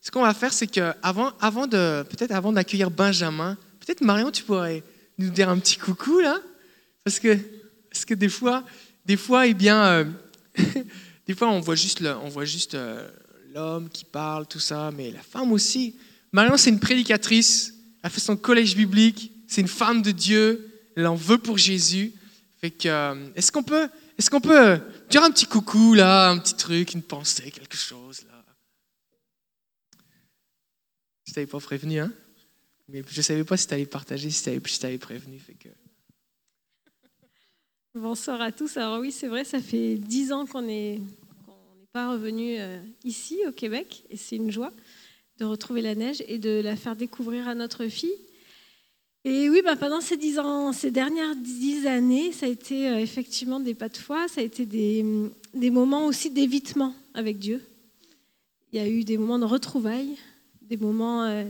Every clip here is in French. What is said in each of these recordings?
ce qu'on va faire, c'est que avant, de, peut-être avant d'accueillir Benjamin, peut-être Marion, tu pourrais nous dire un petit coucou là, parce que, parce que des fois, des fois, eh bien, euh, des fois, on voit juste, on voit juste euh, l'homme qui parle, tout ça, mais la femme aussi. Marion, c'est une prédicatrice. Elle fait son collège biblique. C'est une femme de Dieu. Elle en veut pour Jésus. Fait que, euh, est-ce qu'on peut, est-ce qu'on peut dire un petit coucou là, un petit truc, une pensée, quelque chose là? Je t'avais pas prévenu, hein? Mais je savais pas si tu allais partager, si tu t'avais prévenu. Fait que... Bonsoir à tous. Alors oui, c'est vrai, ça fait dix ans qu'on n'est pas revenu euh, ici au Québec et c'est une joie de retrouver la neige et de la faire découvrir à notre fille. Et oui, bah, pendant ces dix ans, ces dernières dix années, ça a été euh, effectivement des pas de foi, ça a été des, des moments aussi d'évitement avec Dieu. Il y a eu des moments de retrouvailles, des moments, euh,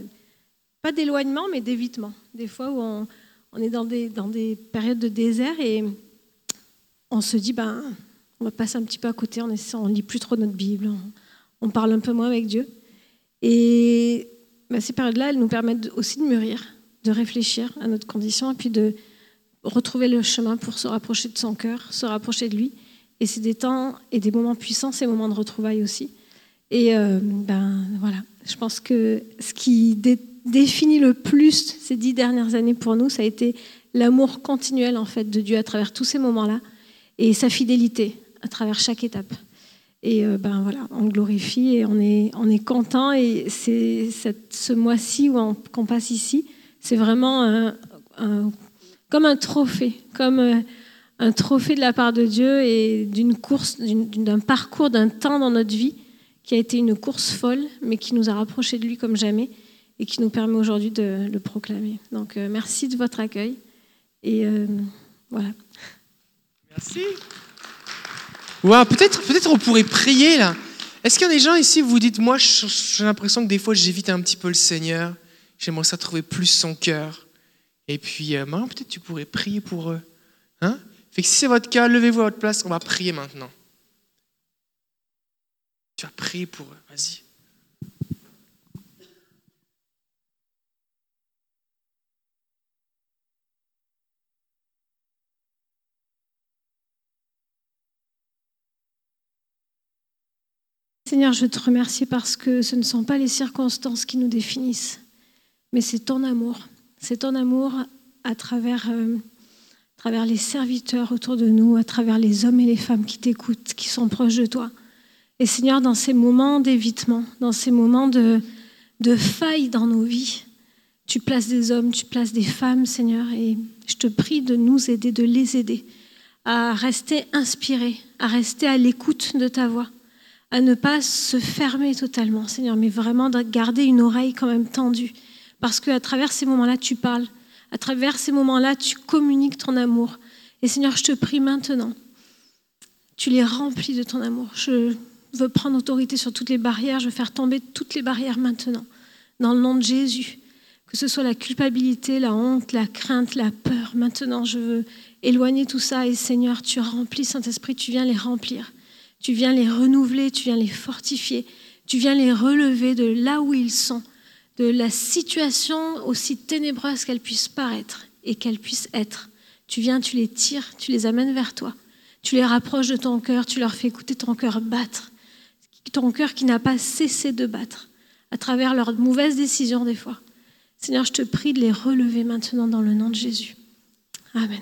pas d'éloignement, mais d'évitement. Des fois où on, on, est dans des, dans des périodes de désert et on se dit, ben, on va passer un petit peu à côté, on ne lit plus trop notre Bible, on, parle un peu moins avec Dieu. Et ben, ces périodes-là, elles nous permettent aussi de mûrir, de réfléchir à notre condition, et puis de retrouver le chemin pour se rapprocher de son cœur, se rapprocher de lui. Et c'est des temps et des moments puissants, ces moments de retrouvailles aussi. Et euh, ben voilà, je pense que ce qui définit le plus ces dix dernières années pour nous, ça a été l'amour continuel en fait de Dieu à travers tous ces moments-là et sa fidélité à travers chaque étape. Et euh, ben voilà, on glorifie et on est, on est content. Et c'est ce mois-ci qu'on passe ici, c'est vraiment comme un trophée, comme euh, un trophée de la part de Dieu et d'une course, d'un parcours, d'un temps dans notre vie qui a été une course folle, mais qui nous a rapprochés de lui comme jamais et qui nous permet aujourd'hui de le proclamer. Donc euh, merci de votre accueil. Et voilà. Merci. Ouais, peut-être, peut-être on pourrait prier là. Est-ce qu'il y a des gens ici, vous vous dites, moi j'ai l'impression que des fois j'évite un petit peu le Seigneur, j'aimerais ça trouver plus son cœur. Et puis, euh, peut-être tu pourrais prier pour eux. Hein? Fait que si c'est votre cas, levez-vous à votre place, on va prier maintenant. Tu vas prier pour eux, vas-y. Seigneur, je te remercie parce que ce ne sont pas les circonstances qui nous définissent, mais c'est ton amour. C'est ton amour à travers, euh, à travers les serviteurs autour de nous, à travers les hommes et les femmes qui t'écoutent, qui sont proches de toi. Et Seigneur, dans ces moments d'évitement, dans ces moments de, faille dans nos vies, tu places des hommes, tu places des femmes, Seigneur, et je te prie de nous aider, de les aider à rester inspirés, à rester à l'écoute de ta voix à ne pas se fermer totalement, Seigneur, mais vraiment de garder une oreille quand même tendue. Parce qu'à travers ces moments-là, tu parles. À travers ces moments-là, tu communiques ton amour. Et Seigneur, je te prie maintenant, tu les remplis de ton amour. Je veux prendre autorité sur toutes les barrières. Je veux faire tomber toutes les barrières maintenant. Dans le nom de Jésus. Que ce soit la culpabilité, la honte, la crainte, la peur. Maintenant, je veux éloigner tout ça. Et Seigneur, tu remplis, Saint-Esprit, tu viens les remplir. Tu viens les renouveler, tu viens les fortifier, tu viens les relever de là où ils sont, de la situation aussi ténébreuse qu'elle puisse paraître et qu'elle puisse être. Tu viens, tu les tires, tu les amènes vers toi. Tu les rapproches de ton cœur, tu leur fais écouter ton cœur battre. Ton cœur qui n'a pas cessé de battre à travers leurs mauvaises décisions des fois. Seigneur, je te prie de les relever maintenant dans le nom de Jésus. Amen.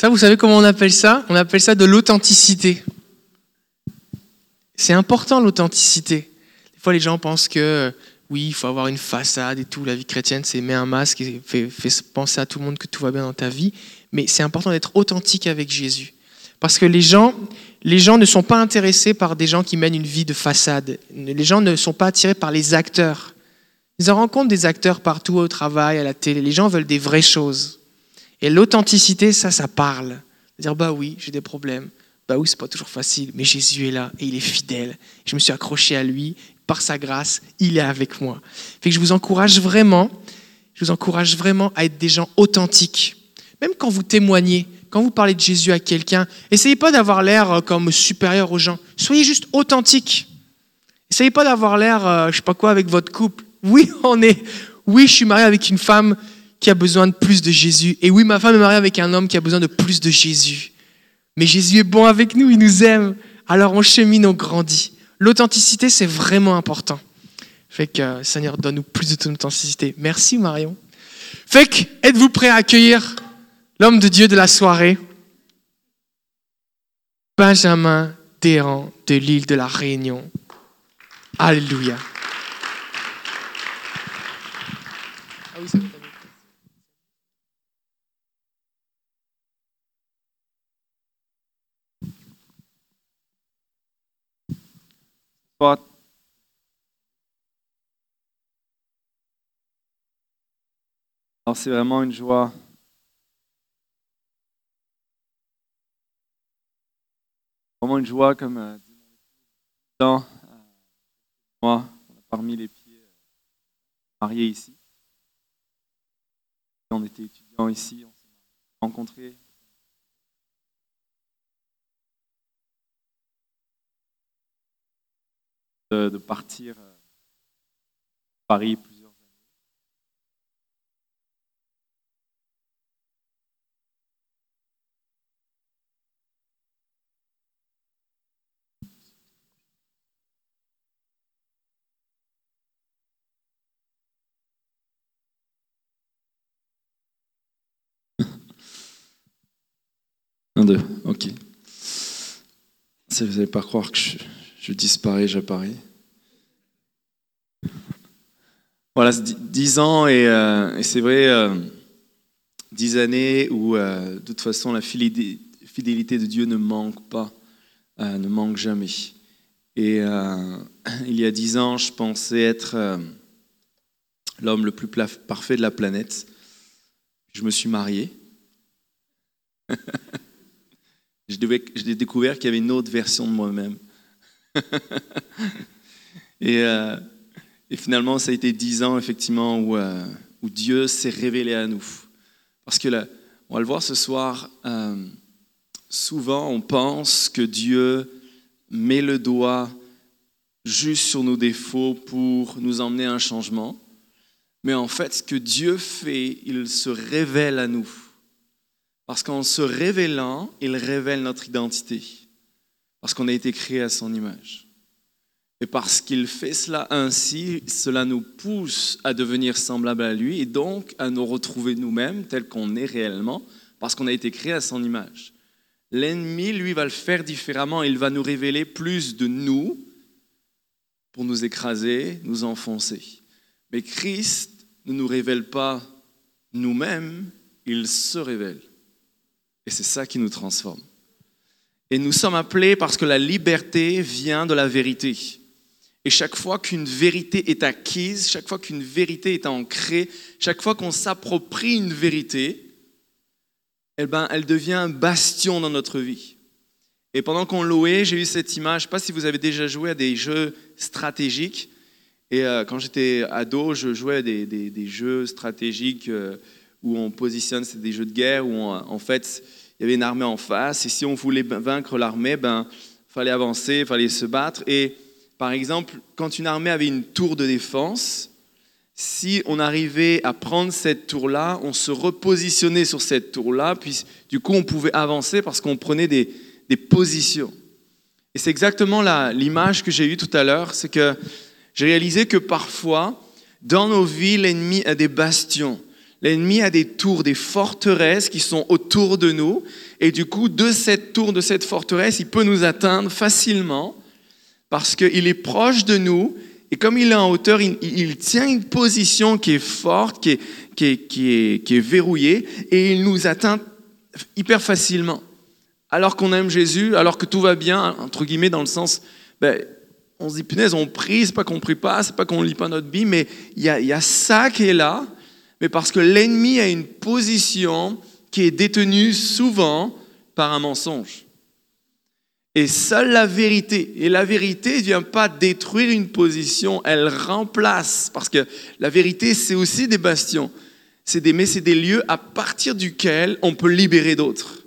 Ça, vous savez comment on appelle ça? On appelle ça de l'authenticité. C'est important l'authenticité. Des fois, les gens pensent que oui, il faut avoir une façade et tout. La vie chrétienne, c'est mettre un masque et fait, penser à tout le monde que tout va bien dans ta vie. Mais c'est important d'être authentique avec Jésus. Parce que les gens, les gens ne sont pas intéressés par des gens qui mènent une vie de façade. Les gens ne sont pas attirés par les acteurs. Ils en rencontrent des acteurs partout au travail, à la télé. Les gens veulent des vraies choses. Et l'authenticité, ça, ça parle. Dire, bah oui, j'ai des problèmes. Bah oui, c'est pas toujours facile, mais Jésus est là et il est fidèle. Je me suis accroché à lui. Par sa grâce, il est avec moi. Fait que je vous encourage vraiment, je vous encourage vraiment à être des gens authentiques. Même quand vous témoignez, quand vous parlez de Jésus à quelqu'un, essayez pas d'avoir l'air euh, comme supérieur aux gens. Soyez juste authentique. Essayez pas d'avoir l'air, euh, je sais pas quoi, avec votre couple. Oui, on est. Oui, je suis marié avec une femme qui a besoin de plus de Jésus. Et oui, ma femme est mariée avec un homme qui a besoin de plus de Jésus. Mais Jésus est bon avec nous, il nous aime. Alors on chemine, on grandit. L'authenticité, c'est vraiment important. Fait que euh, Seigneur, donne-nous plus d'authenticité. Merci Marion. Fait que, êtes-vous prêts à accueillir l'homme de Dieu de la soirée Benjamin Déran de l'île de la Réunion. Alléluia. Ah. Alors c'est vraiment une joie. Vraiment une joie comme euh, euh, moi, parmi les pieds euh, mariés ici. On était étudiants ici, on s'est rencontrés. De, partir euh, à Paris plusieurs Un, deux, ok. Vous n'allez pas croire que je, disparais, j'apparais. Voilà, dix- ans et, euh, c'est vrai, euh, dix années où euh, de toute façon la fidélité, de Dieu ne manque pas, ne manque jamais. Et il y a dix ans, je pensais être l'homme le plus parfait de la planète. Je me suis marié. J'ai découvert qu'il y avait une autre version de moi-même. et, euh, et finalement, ça a été dix ans, effectivement, où, euh, Dieu s'est révélé à nous. Parce que on va le voir ce soir, euh, souvent on pense que Dieu met le doigt juste sur nos défauts pour nous emmener à un changement. Mais en fait, ce que Dieu fait, il se révèle à nous. Parce qu'en se révélant, il révèle notre identité. Parce qu'on a été créé à son image. Et parce qu'il fait cela ainsi, cela nous pousse à devenir semblables à lui et donc à nous retrouver nous-mêmes tels qu'on est réellement, parce qu'on a été créé à son image. L'ennemi, lui, va le faire différemment. Il va nous révéler plus de nous pour nous écraser, nous enfoncer. Mais Christ ne nous révèle pas nous-mêmes, il se révèle. Et c'est ça qui nous transforme. Et nous sommes appelés parce que la liberté vient de la vérité. Et chaque fois qu'une vérité est acquise, chaque fois qu'une vérité est ancrée, chaque fois qu'on s'approprie une vérité, eh ben, elle devient un bastion dans notre vie. Et pendant qu'on louait, j'ai eu cette image, je ne sais pas si vous avez déjà joué à des jeux stratégiques. Et euh, quand j'étais ado, je jouais à des, des- jeux stratégiques euh, où on positionne, c'est des jeux de guerre, où en fait, il y avait une armée en face. Et si on voulait vaincre l'armée, ben, fallait avancer, il fallait se battre. Et par exemple, quand une armée avait une tour de défense, si on arrivait à prendre cette tour-là, on se repositionnait sur cette tour-là, puis du coup on pouvait avancer parce qu'on prenait des, des positions. Et c'est exactement l'image que j'ai eue tout à l'heure, c'est que j'ai réalisé que parfois, dans nos vies, l'ennemi a des bastions. L'ennemi a des tours, des forteresses qui sont autour de nous. Et du coup, de cette tour, de cette forteresse, il peut nous atteindre facilement parce qu'il est proche de nous. Et comme il est en hauteur, il, tient une position qui est forte, qui est, qui, est, qui, est, verrouillée, et il nous atteint hyper facilement. Alors qu'on aime Jésus, alors que tout va bien, entre guillemets, dans le sens, ben, on se dit, punaise, on prie, c'est pas qu'on prie pas, c'est pas qu'on lit pas notre Bible, mais il y a, y a ça qui est là, mais parce que l'ennemi a une position qui est détenue souvent par un mensonge. Et seule la vérité, et la vérité ne vient pas détruire une position, elle remplace, parce que la vérité, c'est aussi des bastions, c'est des, mais c'est des lieux à partir duquel on peut libérer d'autres.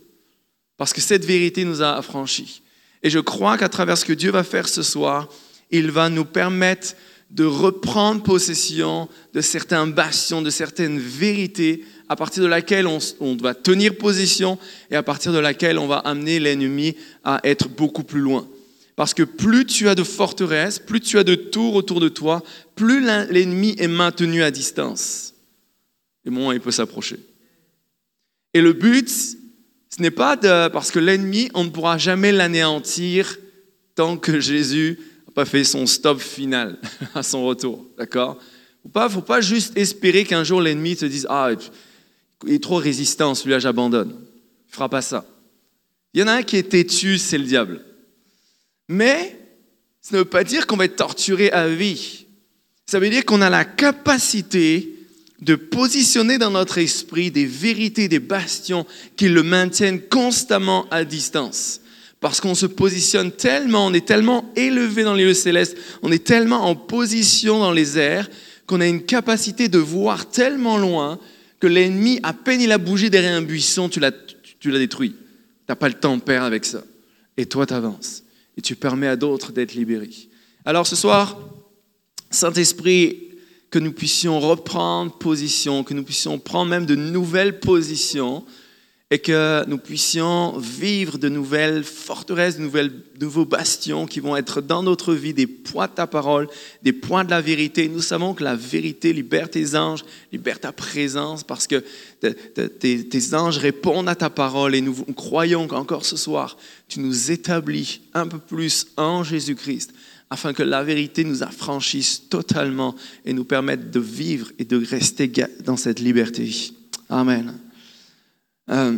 Parce que cette vérité nous a affranchis. Et je crois qu'à travers ce que Dieu va faire ce soir, il va nous permettre de reprendre possession de certains bastions, de certaines vérités à partir de laquelle on, on, va tenir position et à partir de laquelle on va amener l'ennemi à être beaucoup plus loin. Parce que plus tu as de forteresses, plus tu as de tours autour de toi, plus l'ennemi est maintenu à distance. Et moins il peut s'approcher. Et le but, ce n'est pas de, parce que l'ennemi, on ne pourra jamais l'anéantir tant que Jésus pas fait son stop final à son retour. D'accord? Il ne faut pas juste espérer qu'un jour l'ennemi te dise Ah, il est trop résistant, celui-là j'abandonne. Il fera pas ça. Il y en a un qui est têtu, c'est le diable. Mais ça ne veut pas dire qu'on va être torturé à vie. Ça veut dire qu'on a la capacité de positionner dans notre esprit des vérités, des bastions qui le maintiennent constamment à distance. Parce qu'on se positionne tellement, on est tellement élevé dans les lieux célestes, on est tellement en position dans les airs qu'on a une capacité de voir tellement loin que l'ennemi, à peine il a bougé derrière un buisson, tu l'as, tu l'as détruit. Tu n'as pas le temps perdre avec ça. Et toi, tu avances et tu permets à d'autres d'être libérés. Alors ce soir, Saint-Esprit, que nous puissions reprendre position, que nous puissions prendre même de nouvelles positions et que nous puissions vivre de nouvelles forteresses, de nouveaux bastions qui vont être dans notre vie des poids de ta parole, des points de la vérité. Nous savons que la vérité libère tes anges, libère ta présence parce que tes, tes anges répondent à ta parole et nous croyons qu'encore ce soir, tu nous établis un peu plus en Jésus-Christ afin que la vérité nous affranchisse totalement et nous permette de vivre et de rester dans cette liberté. Amen. Euh,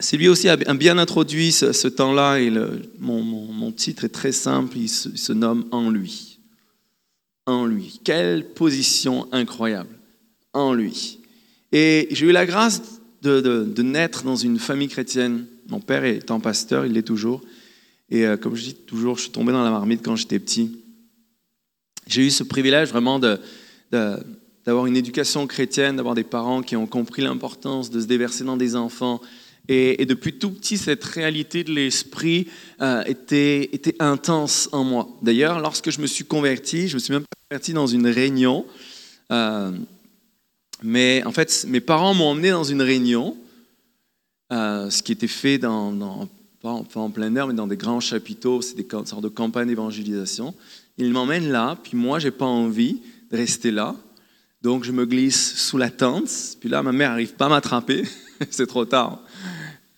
c'est lui aussi a bien introduit ce, temps-là et le, mon, titre est très simple, il se, nomme En lui. En lui. Quelle position incroyable. En lui. Et j'ai eu la grâce de, de, naître dans une famille chrétienne. Mon père étant pasteur, il l'est toujours. Et euh, comme je dis toujours, je suis tombé dans la marmite quand j'étais petit. J'ai eu ce privilège vraiment de, d'avoir une éducation chrétienne, d'avoir des parents qui ont compris l'importance de se déverser dans des enfants. Et, depuis tout petit, cette réalité de l'esprit euh, était, était intense en moi. D'ailleurs, lorsque je me suis converti, je me suis même converti dans une réunion. Euh, mais en fait, mes parents m'ont emmené dans une réunion, euh, ce qui était fait dans, pas en, plein air, mais dans des grands chapiteaux, c'est des sortes de campagnes d'évangélisation. Ils m'emmènent là, puis moi, j'ai pas envie de rester là. Donc je me glisse sous la tente, puis là ma mère n'arrive pas à m'attraper, c'est trop tard.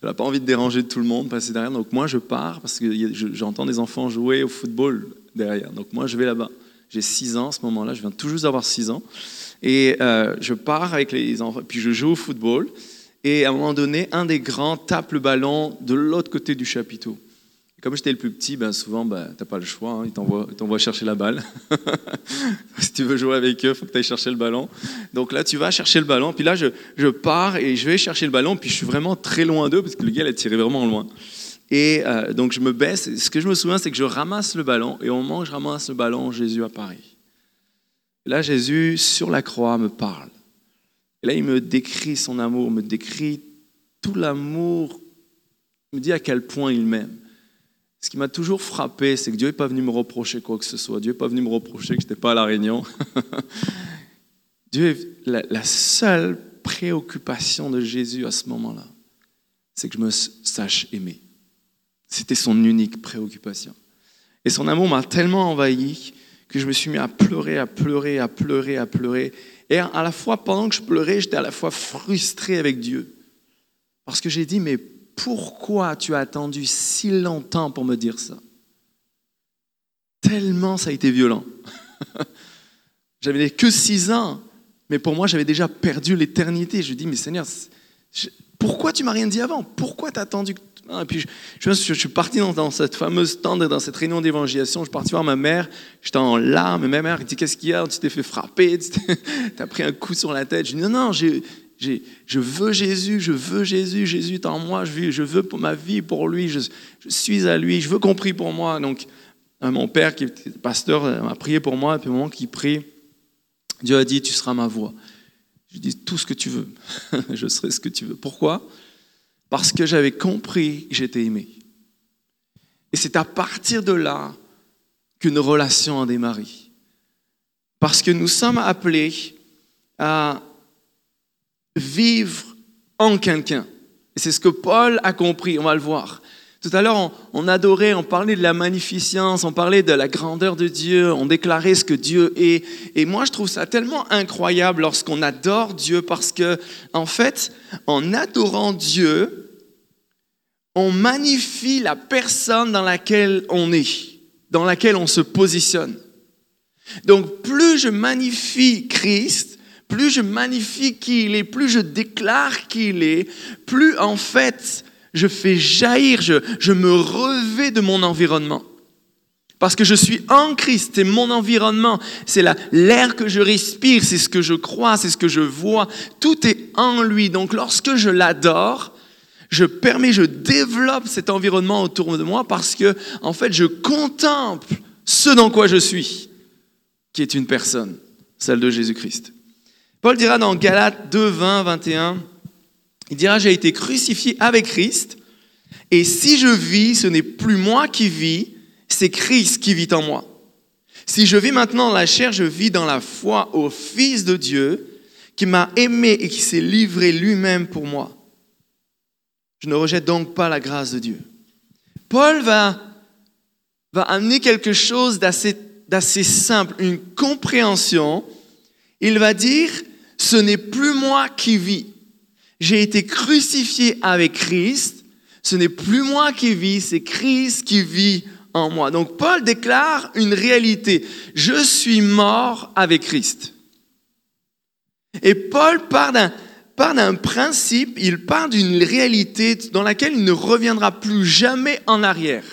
Elle n'a pas envie de déranger tout le monde, passer derrière. Donc moi je pars parce que j'entends des enfants jouer au football derrière. Donc moi je vais là-bas. J'ai 6 ans à ce moment-là, je viens tout juste d'avoir 6 ans. Et euh, je pars avec les enfants, puis je joue au football. Et à un moment donné, un des grands tape le ballon de l'autre côté du chapiteau comme j'étais le plus petit, ben souvent, ben, tu n'as pas le choix, hein, ils t'envoient chercher la balle. si tu veux jouer avec eux, il faut que tu ailles chercher le ballon. Donc là, tu vas chercher le ballon, puis là, je, je, pars et je vais chercher le ballon, puis je suis vraiment très loin d'eux, parce que le gars, il a tiré vraiment loin. Et euh, donc, je me baisse. Ce que je me souviens, c'est que je ramasse le ballon, et au moment où je ramasse le ballon, Jésus apparaît. Et là, Jésus, sur la croix, me parle. Et là, il me décrit son amour, me décrit tout l'amour, me dit à quel point il m'aime. Ce qui m'a toujours frappé, c'est que Dieu n'est pas venu me reprocher quoi que ce soit. Dieu n'est pas venu me reprocher que je n'étais pas à la réunion. Dieu, la, la, seule préoccupation de Jésus à ce moment-là, c'est que je me sache aimer. C'était son unique préoccupation. Et son amour m'a tellement envahi que je me suis mis à pleurer, à pleurer, à pleurer, à pleurer. Et à la fois, pendant que je pleurais, j'étais à la fois frustré avec Dieu. Parce que j'ai dit, mais pourquoi tu as attendu si longtemps pour me dire ça? Tellement ça a été violent. j'avais que six ans, mais pour moi, j'avais déjà perdu l'éternité. Je dis, mais Seigneur, pourquoi tu m'as rien dit avant? Pourquoi tu as attendu et puis je, suis parti dans, cette fameuse tente, dans cette réunion d'évangélisation. Je suis parti voir ma mère. J'étais en larmes. Ma mère dit Qu'est-ce qu'il y a? Tu t'es fait frapper Tu as pris un coup sur la tête. Je dis Non, non, j'ai je veux Jésus, je veux Jésus, Jésus est en moi, je veux pour ma vie pour lui, je, suis à lui, je veux qu'on prie pour moi. Donc, euh, mon père, qui est pasteur, euh, m'a prié pour moi, et puis au moment qu'il prie, Dieu a dit, tu seras ma voix. Je dis, tout ce que tu veux, je serai ce que tu veux. Pourquoi? Parce que j'avais compris que j'étais aimé. Et c'est à partir de là qu'une relation a démarré. Parce que nous sommes appelés à vivre en quelqu'un. Et c'est ce que Paul a compris, on va le voir. Tout à l'heure, on, adorait, on parlait de la magnificence, on parlait de la grandeur de Dieu, on déclarait ce que Dieu est. Et moi, je trouve ça tellement incroyable lorsqu'on adore Dieu parce que, en fait, en adorant Dieu, on magnifie la personne dans laquelle on est, dans laquelle on se positionne. Donc, plus je magnifie Christ, plus je magnifie qui il est, plus je déclare qui il est, plus en fait je fais jaillir, je, me revais de mon environnement. Parce que je suis en Christ, c'est mon environnement, c'est l'air que je respire, c'est ce que je crois, c'est ce que je vois, tout est en lui. Donc lorsque je l'adore, je permets, je développe cet environnement autour de moi parce que, en fait, je contemple ce dans quoi je suis, qui est une personne, celle de Jésus-Christ. Paul dira dans Galates 2, 20, 21, il dira, j'ai été crucifié avec Christ, et si je vis, ce n'est plus moi qui vis, c'est Christ qui vit en moi. Si je vis maintenant dans la chair, je vis dans la foi au Fils de Dieu, qui m'a aimé et qui s'est livré lui-même pour moi. Je ne rejette donc pas la grâce de Dieu. Paul va, va amener quelque chose d'assez simple, une compréhension. Il va dire, ce n'est plus moi qui vis. J'ai été crucifié avec Christ. Ce n'est plus moi qui vis, c'est Christ qui vit en moi. Donc Paul déclare une réalité. Je suis mort avec Christ. Et Paul part d'un principe, il part d'une réalité dans laquelle il ne reviendra plus jamais en arrière.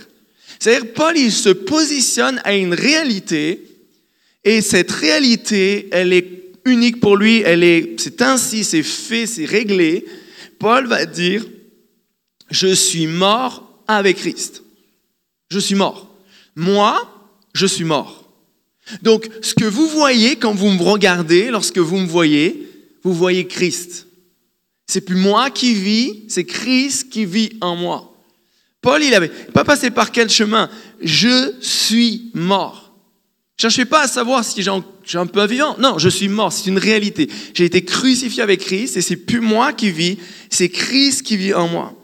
C'est-à-dire, Paul, il se positionne à une réalité, et cette réalité, elle est unique pour lui, elle est, c'est ainsi, c'est fait, c'est réglé. Paul va dire, je suis mort avec Christ. Je suis mort. Moi, je suis mort. Donc, ce que vous voyez quand vous me regardez, lorsque vous me voyez, vous voyez Christ. C'est plus moi qui vis, c'est Christ qui vit en moi. Paul, il avait pas passé par quel chemin? Je suis mort. Je cherchais pas à savoir si j'ai un peu vivant. Non, je suis mort. C'est une réalité. J'ai été crucifié avec Christ et c'est plus moi qui vis, c'est Christ qui vit en moi.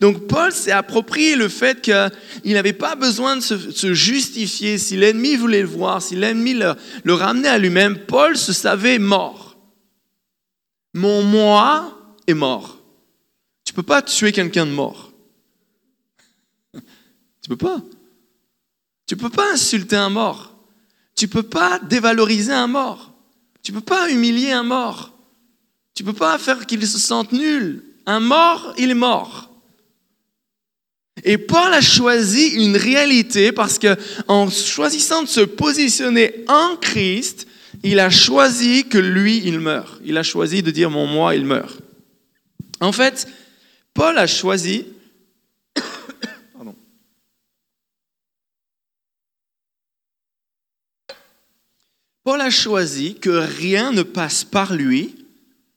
Donc Paul s'est approprié le fait qu'il n'avait pas besoin de se, justifier. Si l'ennemi voulait le voir, si l'ennemi le, le ramenait à lui-même, Paul se savait mort. Mon moi est mort. Tu peux pas tuer quelqu'un de mort. Tu peux pas. Tu peux pas insulter un mort. Tu peux pas dévaloriser un mort. Tu peux pas humilier un mort. Tu peux pas faire qu'il se sente nul. Un mort, il est mort. Et Paul a choisi une réalité parce que en choisissant de se positionner en Christ, il a choisi que lui, il meurt. Il a choisi de dire mon moi, il meurt. En fait, Paul a choisi Paul a choisi que rien ne passe par lui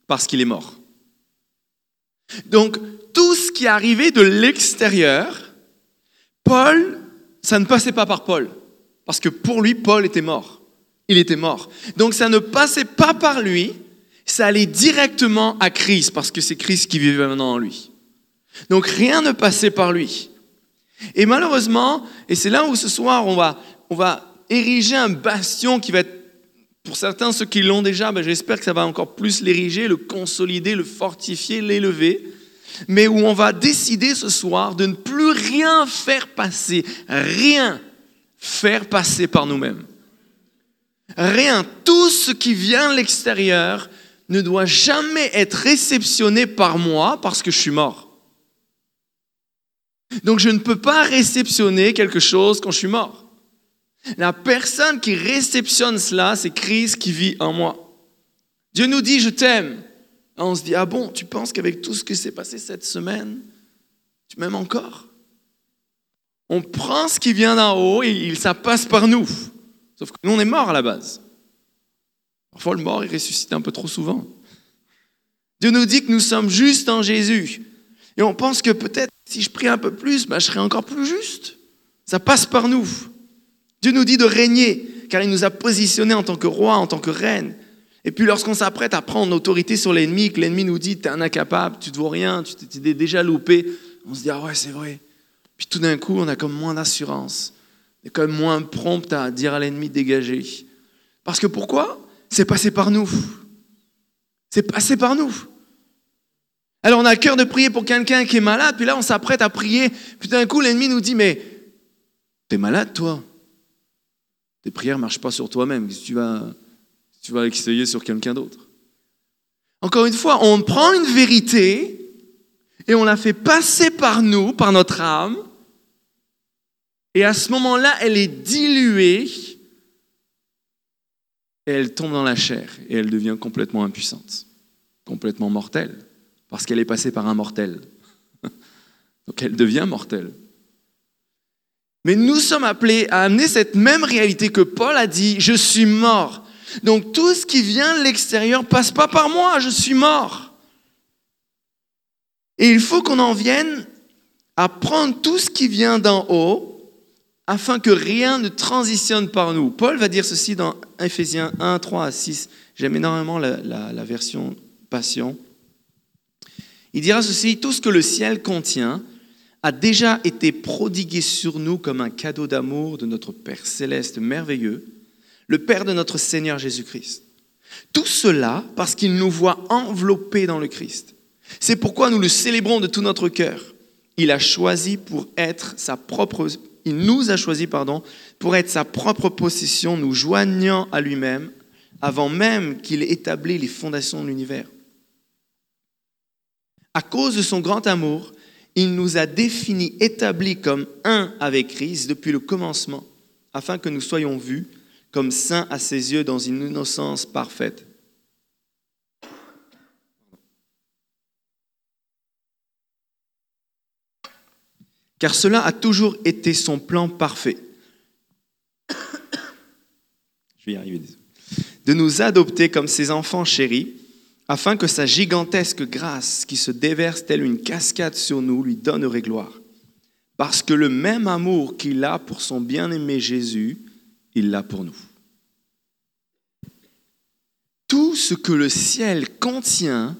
parce qu'il est mort. Donc, tout ce qui arrivait de l'extérieur, Paul, ça ne passait pas par Paul. Parce que pour lui, Paul était mort. Il était mort. Donc, ça ne passait pas par lui, ça allait directement à Christ, parce que c'est Christ qui vivait maintenant en lui. Donc rien ne passait par lui. Et malheureusement, et c'est là où ce soir on va, on va ériger un bastion qui va être, pour certains, ceux qui l'ont déjà, ben j'espère que ça va encore plus l'ériger, le consolider, le fortifier, l'élever, mais où on va décider ce soir de ne plus rien faire passer, rien faire passer par nous-mêmes. Rien, tout ce qui vient de l'extérieur ne doit jamais être réceptionné par moi parce que je suis mort. Donc je ne peux pas réceptionner quelque chose quand je suis mort. La personne qui réceptionne cela, c'est Christ qui vit en moi. Dieu nous dit, je t'aime. On se dit, ah bon, tu penses qu'avec tout ce qui s'est passé cette semaine, tu m'aimes encore? On prend ce qui vient d'en haut et ça passe par nous. Sauf que nous, on est mort à la base. Parfois, le mort, il ressuscite un peu trop souvent. Dieu nous dit que nous sommes justes en Jésus. Et on pense que peut-être si je prie un peu plus, ben, je serai encore plus juste. Ça passe par nous. Dieu nous dit de régner, car il nous a positionnés en tant que roi, en tant que reine. Et puis lorsqu'on s'apprête à prendre autorité sur l'ennemi, que l'ennemi nous dit, tu es un incapable, tu ne vaux rien, tu t'es déjà loupé, on se dit, ah ouais, c'est vrai. Puis tout d'un coup, on a comme moins d'assurance. On est comme moins prompt à dire à l'ennemi dégager. Parce que pourquoi? C'est passé par nous. C'est passé par nous. Alors on a cœur de prier pour quelqu'un qui est malade, puis là on s'apprête à prier, puis d'un coup l'ennemi nous dit, mais t'es malade toi? Tes prières ne marchent pas sur toi-même, tu vas, tu vas essayer sur quelqu'un d'autre. Encore une fois, on prend une vérité et on la fait passer par nous, par notre âme, et à ce moment-là, elle est diluée et elle tombe dans la chair et elle devient complètement impuissante, complètement mortelle parce qu'elle est passée par un mortel. Donc elle devient mortelle. Mais nous sommes appelés à amener cette même réalité que Paul a dit, je suis mort. Donc tout ce qui vient de l'extérieur passe pas par moi, je suis mort. Et il faut qu'on en vienne à prendre tout ce qui vient d'en haut afin que rien ne transitionne par nous. Paul va dire ceci dans Ephésiens 1, 3 à 6. J'aime énormément la, la version Passion. Il dira ceci, tout ce que le ciel contient a déjà été prodigué sur nous comme un cadeau d'amour de notre Père céleste merveilleux, le Père de notre Seigneur Jésus-Christ. Tout cela parce qu'il nous voit enveloppés dans le Christ. C'est pourquoi nous le célébrons de tout notre cœur. Il a choisi pour être sa propre il nous a choisi pardon pour être sa propre possession, nous joignant à lui-même avant même qu'il ait établi les fondations de l'univers. À cause de son grand amour, il nous a définis, établis comme un avec Christ depuis le commencement, afin que nous soyons vus comme saints à ses yeux dans une innocence parfaite. Car cela a toujours été son plan parfait. Je vais y arriver. De nous adopter comme ses enfants chéris afin que sa gigantesque grâce qui se déverse telle une cascade sur nous lui donnerait gloire. Parce que le même amour qu'il a pour son bien-aimé Jésus, il l'a pour nous. Tout ce que le ciel contient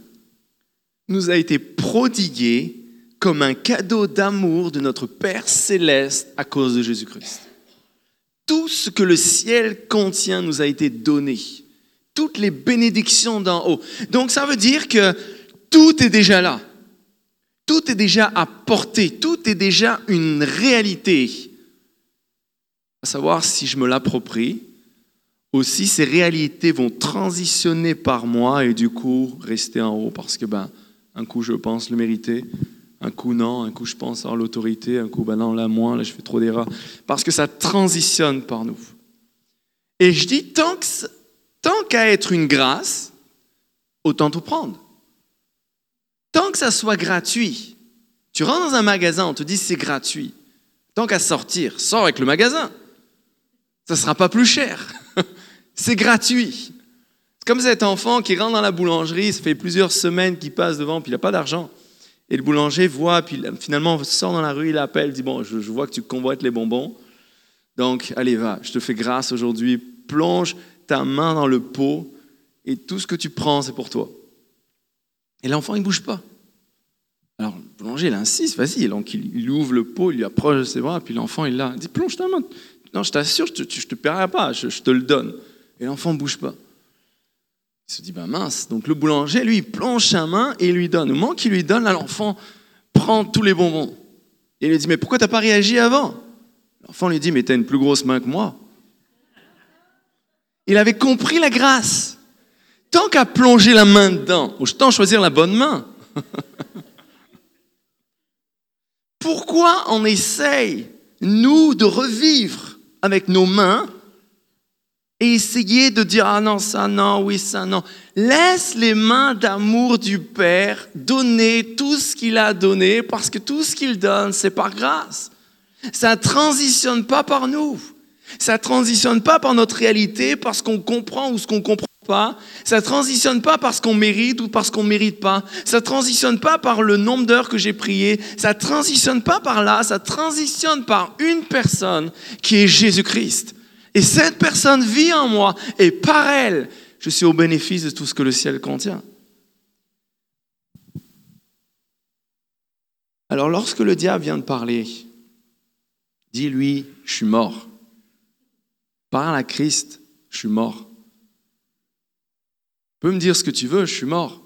nous a été prodigué comme un cadeau d'amour de notre Père céleste à cause de Jésus-Christ. Tout ce que le ciel contient nous a été donné toutes les bénédictions d'en haut. Donc ça veut dire que tout est déjà là. Tout est déjà à portée. Tout est déjà une réalité. À savoir si je me l'approprie, aussi ces réalités vont transitionner par moi et du coup rester en haut parce que ben, un coup je pense le mériter, un coup non, un coup je pense avoir l'autorité, un coup ben non là moins, là je fais trop d'erreurs. Parce que ça transitionne par nous. Et je dis tant que Tant qu'à être une grâce, autant tout prendre. Tant que ça soit gratuit, tu rentres dans un magasin, on te dit c'est gratuit. Tant qu'à sortir, sors avec le magasin. Ça ne sera pas plus cher. c'est gratuit. C'est comme cet enfant qui rentre dans la boulangerie, ça fait plusieurs semaines qu'il passe devant, puis il n'a pas d'argent. Et le boulanger voit, puis finalement sort dans la rue, il appelle, dit Bon, je vois que tu convoites les bonbons. Donc, allez, va, je te fais grâce aujourd'hui, plonge ta main dans le pot et tout ce que tu prends, c'est pour toi. Et l'enfant, il ne bouge pas. Alors, le boulanger, il insiste, vas-y. Donc, il, ouvre le pot, il lui approche de ses bras, puis l'enfant, il l'a. Il dit, plonge ta main. Non, je t'assure, je ne te, te pas, je, te le donne. Et l'enfant ne bouge pas. Il se dit, ben mince. Donc, le boulanger, lui, il plonge sa main et il lui donne. Au moment qu'il lui donne, l'enfant prend tous les bonbons. Et il lui dit, mais pourquoi tu n'as pas réagi avant? L'enfant lui dit, mais tu as une plus grosse main que moi. Il avait compris la grâce. Tant qu'à plonger la main dedans, autant choisir la bonne main. Pourquoi on essaye, nous, de revivre avec nos mains et essayer de dire ah non, ça non, oui, ça non. Laisse les mains d'amour du Père donner tout ce qu'il a donné parce que tout ce qu'il donne, c'est par grâce. Ça ne transitionne pas par nous. Ça ne transitionne pas par notre réalité, parce qu'on comprend ou ce qu'on comprend pas. Ça transitionne pas parce qu'on mérite ou parce qu'on mérite pas. Ça transitionne pas par le nombre d'heures que j'ai prié. Ça transitionne pas par là. Ça transitionne par une personne qui est Jésus-Christ. Et cette personne vit en moi et par elle, je suis au bénéfice de tout ce que le ciel contient. Alors lorsque le diable vient de parler, dis-lui, je suis mort. Parle à Christ, je suis mort. Tu peux me dire ce que tu veux, je suis mort.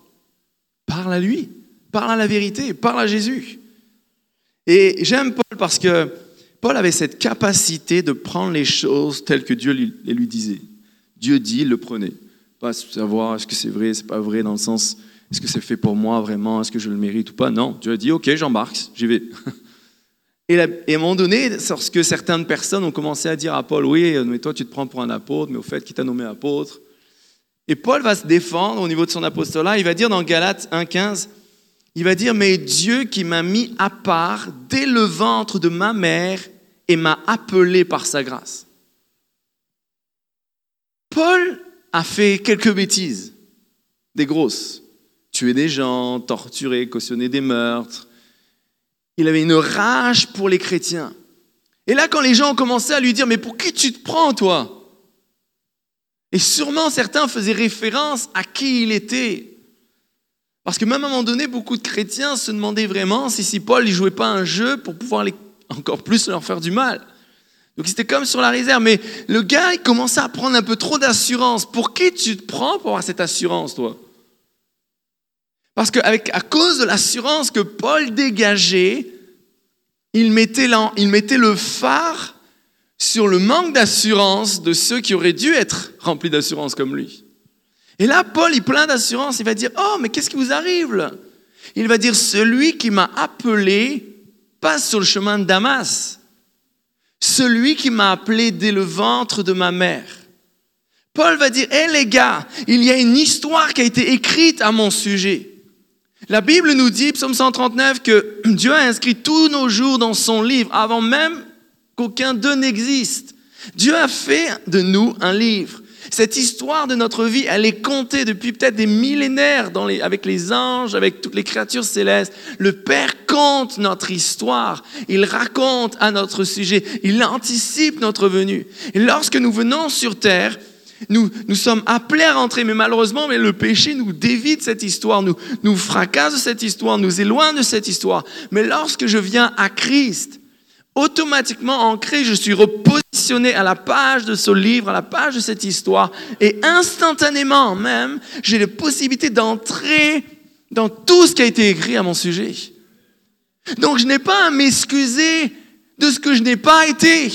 Parle à lui, parle à la vérité, parle à Jésus. Et j'aime Paul parce que Paul avait cette capacité de prendre les choses telles que Dieu les lui disait. Dieu dit, il le prenait. Pas savoir est-ce que c'est vrai, c'est pas vrai, dans le sens est-ce que c'est fait pour moi vraiment, est-ce que je le mérite ou pas. Non, Dieu a dit ok, j'embarque, j'y vais. Et, à un moment donné, lorsque certaines personnes ont commencé à dire à Paul, oui, mais toi tu te prends pour un apôtre, mais au fait, qui t'a nommé apôtre? Et Paul va se défendre au niveau de son apostolat, il va dire dans Galates 1.15, il va dire, mais Dieu qui m'a mis à part dès le ventre de ma mère et m'a appelé par sa grâce. Paul a fait quelques bêtises, des grosses. Tuer des gens, torturer, cautionner des meurtres. Il avait une rage pour les chrétiens. Et là, quand les gens ont commencé à lui dire, mais pour qui tu te prends, toi? Et sûrement certains faisaient référence à qui il était. Parce que même à un moment donné, beaucoup de chrétiens se demandaient vraiment si, si Paul ne jouait pas un jeu pour pouvoir encore plus leur faire du mal. Donc c'était comme sur la réserve. Mais le gars, il commençait à prendre un peu trop d'assurance. Pour qui tu te prends pour avoir cette assurance, toi? Parce qu'à cause de l'assurance que Paul dégageait, il mettait, le phare sur le manque d'assurance de ceux qui auraient dû être remplis d'assurance comme lui. Et là, Paul, il plein d'assurance, il va dire, oh, mais qu'est-ce qui vous arrive Il va dire, celui qui m'a appelé passe sur le chemin de Damas celui qui m'a appelé dès le ventre de ma mère. Paul va dire, hé les gars, il y a une histoire qui a été écrite à mon sujet. La Bible nous dit, psaume 139, que Dieu a inscrit tous nos jours dans son livre avant même qu'aucun d'eux n'existe. Dieu a fait de nous un livre. Cette histoire de notre vie, elle est contée depuis peut-être des millénaires avec les anges, avec toutes les créatures célestes. Le Père compte notre histoire. Il raconte à notre sujet. Il anticipe notre venue. Et lorsque nous venons sur terre, nous, sommes appelés à rentrer, mais malheureusement, mais le péché nous dévie de cette histoire, nous, nous fracasse de cette histoire, nous éloigne de cette histoire. Mais lorsque je viens à Christ, automatiquement ancré, je suis repositionné à la page de ce livre, à la page de cette histoire, et instantanément même, j'ai la possibilité d'entrer dans tout ce qui a été écrit à mon sujet. Donc je n'ai pas à m'excuser de ce que je n'ai pas été.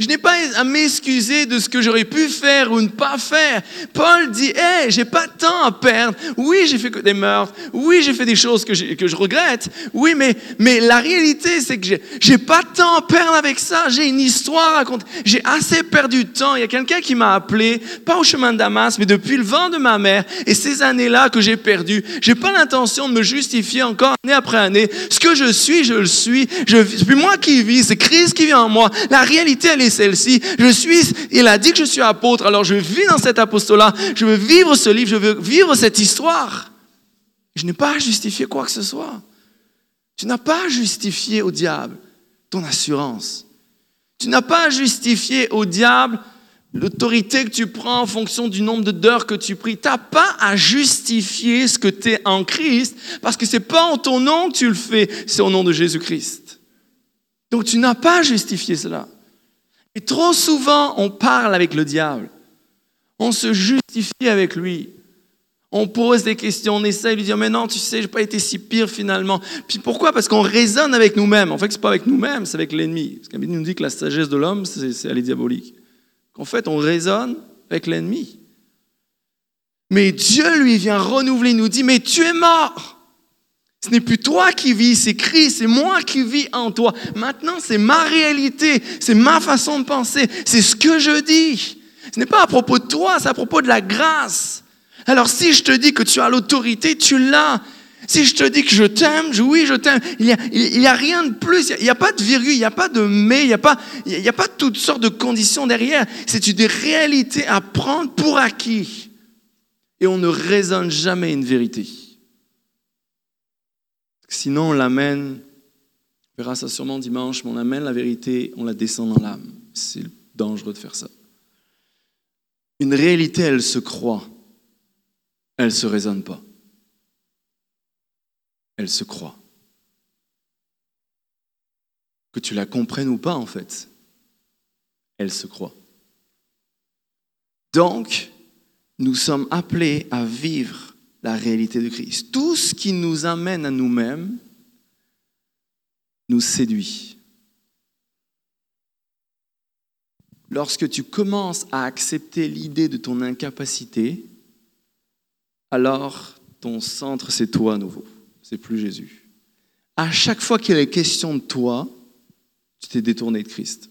Je n'ai pas à m'excuser de ce que j'aurais pu faire ou ne pas faire. Paul dit, hé, hey, j'ai pas de temps à perdre. Oui, j'ai fait des meurtres. Oui, j'ai fait des choses que, je regrette. Oui, mais, mais la réalité, c'est que j'ai, j'ai pas de temps à perdre avec ça. J'ai une histoire à raconter. J'ai assez perdu de temps. Il y a quelqu'un qui m'a appelé, pas au chemin de Damas, mais depuis le vent de ma mère. Et ces années-là que j'ai perdues, j'ai pas l'intention de me justifier encore année après année. Ce que je suis, je le suis. Je, c'est plus moi qui vis, c'est Christ qui vient en moi. La réalité, elle est celle-ci. Je suis, il a dit que je suis apôtre, alors je vis dans cet apostolat, je veux vivre ce livre, je veux vivre cette histoire. Je n'ai pas à justifier quoi que ce soit. Tu n'as pas à justifier au diable ton assurance. Tu n'as pas à justifier au diable l'autorité que tu prends en fonction du nombre d'heures que tu pries. Tu n'as pas à justifier ce que tu es en Christ parce que ce n'est pas en ton nom que tu le fais, c'est au nom de Jésus-Christ. Donc tu n'as pas à justifier cela. Et trop souvent, on parle avec le diable. On se justifie avec lui. On pose des questions, on essaie de lui dire, mais non, tu sais, j'ai pas été si pire finalement. Puis pourquoi? Parce qu'on raisonne avec nous-mêmes. En fait, c'est pas avec nous-mêmes, c'est avec l'ennemi. Parce qu'Amélie nous dit que la sagesse de l'homme, c'est elle est diabolique. En fait, on raisonne avec l'ennemi. Mais Dieu, lui, vient renouveler, nous dit, mais tu es mort. Ce n'est plus toi qui vis, c'est Christ, c'est moi qui vis en toi. Maintenant, c'est ma réalité, c'est ma façon de penser, c'est ce que je dis. Ce n'est pas à propos de toi, c'est à propos de la grâce. Alors si je te dis que tu as l'autorité, tu l'as. Si je te dis que je t'aime, oui, je t'aime. Il n'y a, il a rien de plus. Il n'y a, pas de virgule, il n'y a pas de mais, il n'y a pas toutes sortes de conditions derrière. C'est une réalité à prendre pour acquis. et on ne raisonne jamais une vérité. Sinon, on l'amène, on verra ça sûrement dimanche, mais on amène la vérité, on la descend dans l'âme. C'est dangereux de faire ça. Une réalité, elle se croit, elle ne se raisonne pas. Elle se croit. Que tu la comprennes ou pas, en fait, elle se croit. Donc, nous sommes appelés à vivre la réalité de Christ. Tout ce qui nous amène à nous-mêmes nous séduit. Lorsque tu commences à accepter l'idée de ton incapacité, alors ton centre, c'est toi à nouveau, c'est plus Jésus. À chaque fois qu'il est question de toi, tu t'es détourné de Christ.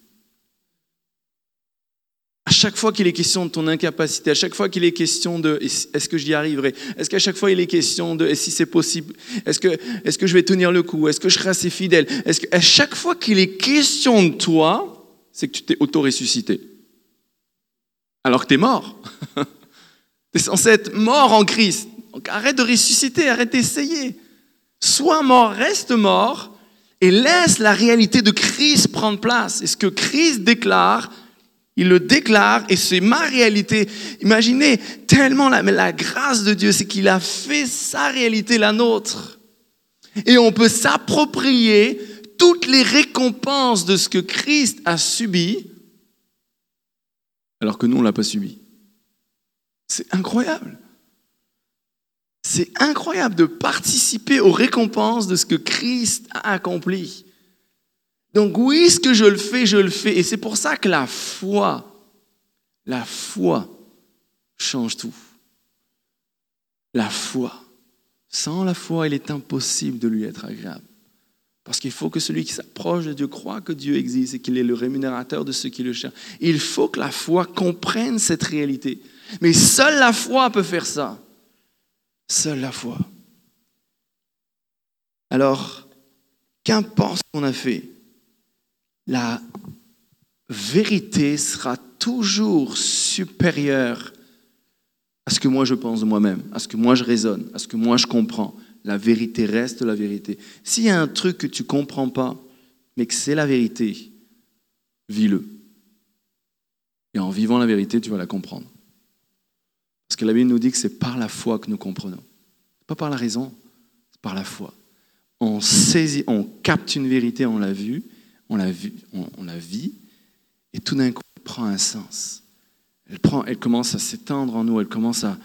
À chaque fois qu'il est question de ton incapacité, à chaque fois qu'il est question de est-ce que j'y arriverai, est-ce qu'à chaque fois il est question de si c'est possible, est-ce que, est que je vais tenir le coup, est-ce que je serai assez fidèle, est-ce que à chaque fois qu'il est question de toi, c'est que tu t'es auto-ressuscité. Alors que tu es mort. tu es censé être mort en Christ. Donc arrête de ressusciter, arrête d'essayer. Sois mort, reste mort et laisse la réalité de Christ prendre place. Et ce que Christ déclare, il le déclare et c'est ma réalité. Imaginez tellement la, grâce de Dieu, c'est qu'il a fait sa réalité la nôtre. Et on peut s'approprier toutes les récompenses de ce que Christ a subi, alors que nous, on ne l'a pas subi. C'est incroyable. C'est incroyable de participer aux récompenses de ce que Christ a accompli. Donc oui, ce que je le fais, je le fais? Et c'est pour ça que la foi, la foi change tout. La foi. Sans la foi, il est impossible de lui être agréable. Parce qu'il faut que celui qui s'approche de Dieu croit que Dieu existe et qu'il est le rémunérateur de ceux qui le cherchent. Il faut que la foi comprenne cette réalité. Mais seule la foi peut faire ça. Seule la foi. Alors, qu'importe ce qu'on a fait, la vérité sera toujours supérieure à ce que moi je pense de moi-même, à ce que moi je raisonne, à ce que moi je comprends. La vérité reste la vérité. S'il y a un truc que tu comprends pas, mais que c'est la vérité, vis-le. Et en vivant la vérité, tu vas la comprendre. Parce que la Bible nous dit que c'est par la foi que nous comprenons. Pas par la raison, c'est par la foi. On saisit, on capte une vérité, on l'a vue, on la, vit, et tout d'un coup, elle prend un sens. Elle, prend, elle commence à s'étendre en nous, elle commence à,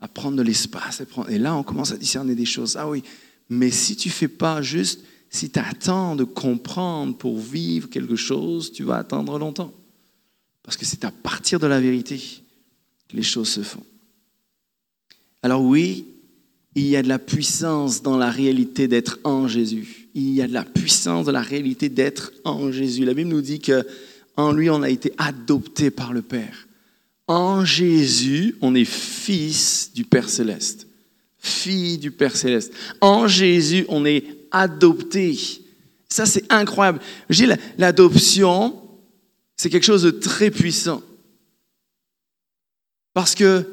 à prendre de l'espace. Et là, on commence à discerner des choses. Ah oui, mais si tu fais pas juste, si tu attends de comprendre pour vivre quelque chose, tu vas attendre longtemps. Parce que c'est à partir de la vérité que les choses se font. Alors oui, il y a de la puissance dans la réalité d'être en Jésus. Il y a de la puissance dans la réalité d'être en Jésus. La Bible nous dit que en lui on a été adopté par le Père. En Jésus, on est fils du Père céleste. Fille du Père céleste. En Jésus, on est adopté. Ça, c'est incroyable. L'adoption, c'est quelque chose de très puissant. Parce que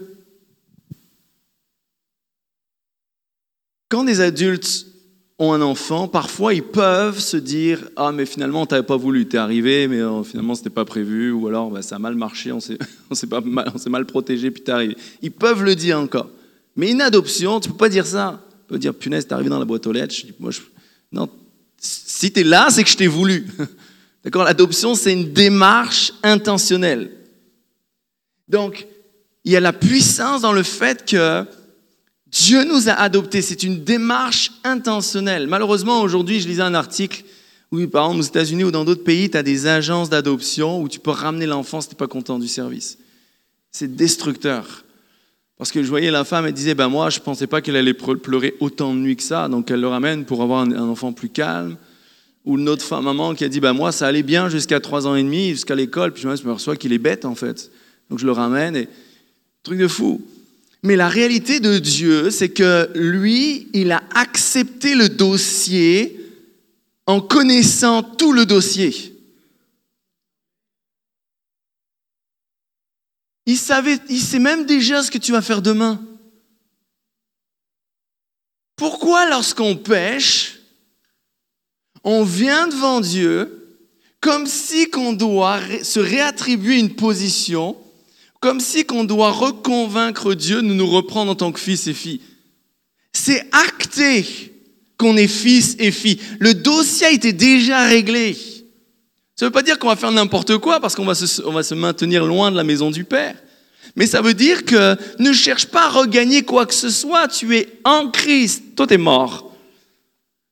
Quand des adultes ont un enfant, parfois ils peuvent se dire Ah, mais finalement, on t'avait pas voulu, t'es arrivé, mais finalement, euh, finalement, c'était pas prévu, ou alors bah, ça a mal marché, on s'est, mal, mal protégé, puis t'es arrivé. Ils peuvent le dire encore. Mais une adoption, tu peux pas dire ça. Tu peux dire Punaise, t'es arrivé dans la boîte aux lettres. moi, je... Non, si t'es là, c'est que je t'ai voulu. D'accord? L'adoption, c'est une démarche intentionnelle. Donc, il y a la puissance dans le fait que Dieu nous a adoptés. C'est une démarche intentionnelle. Malheureusement, aujourd'hui, je lisais un article où, par exemple, aux États-Unis ou dans d'autres pays, tu as des agences d'adoption où tu peux ramener l'enfant si tu n'es pas content du service. C'est destructeur. Parce que je voyais la femme, elle disait, ben moi, je ne pensais pas qu'elle allait pleurer autant de nuit que ça, donc elle le ramène pour avoir un, enfant plus calme. Ou une autre femme, maman qui a dit, ben moi, ça allait bien jusqu'à 3 ans et demi, jusqu'à l'école, puis je me reçois qu'il est bête, en fait. Donc je le ramène, et truc de fou. Mais la réalité de Dieu, c'est que lui, il a accepté le dossier en connaissant tout le dossier. Il savait, il sait même déjà ce que tu vas faire demain. pourquoi lorsqu'on pêche, on vient devant Dieu comme si qu'on doit se réattribuer une position, comme si qu'on doit reconvaincre Dieu de nous reprendre en tant que fils et filles. C'est acté qu'on est fils et fille. Le dossier été déjà réglé. Ça ne veut pas dire qu'on va faire n'importe quoi parce qu'on va, se, maintenir loin de la maison du Père. Mais ça veut dire que ne cherche pas à regagner quoi que ce soit. Tu es en Christ. Toi, tu es mort.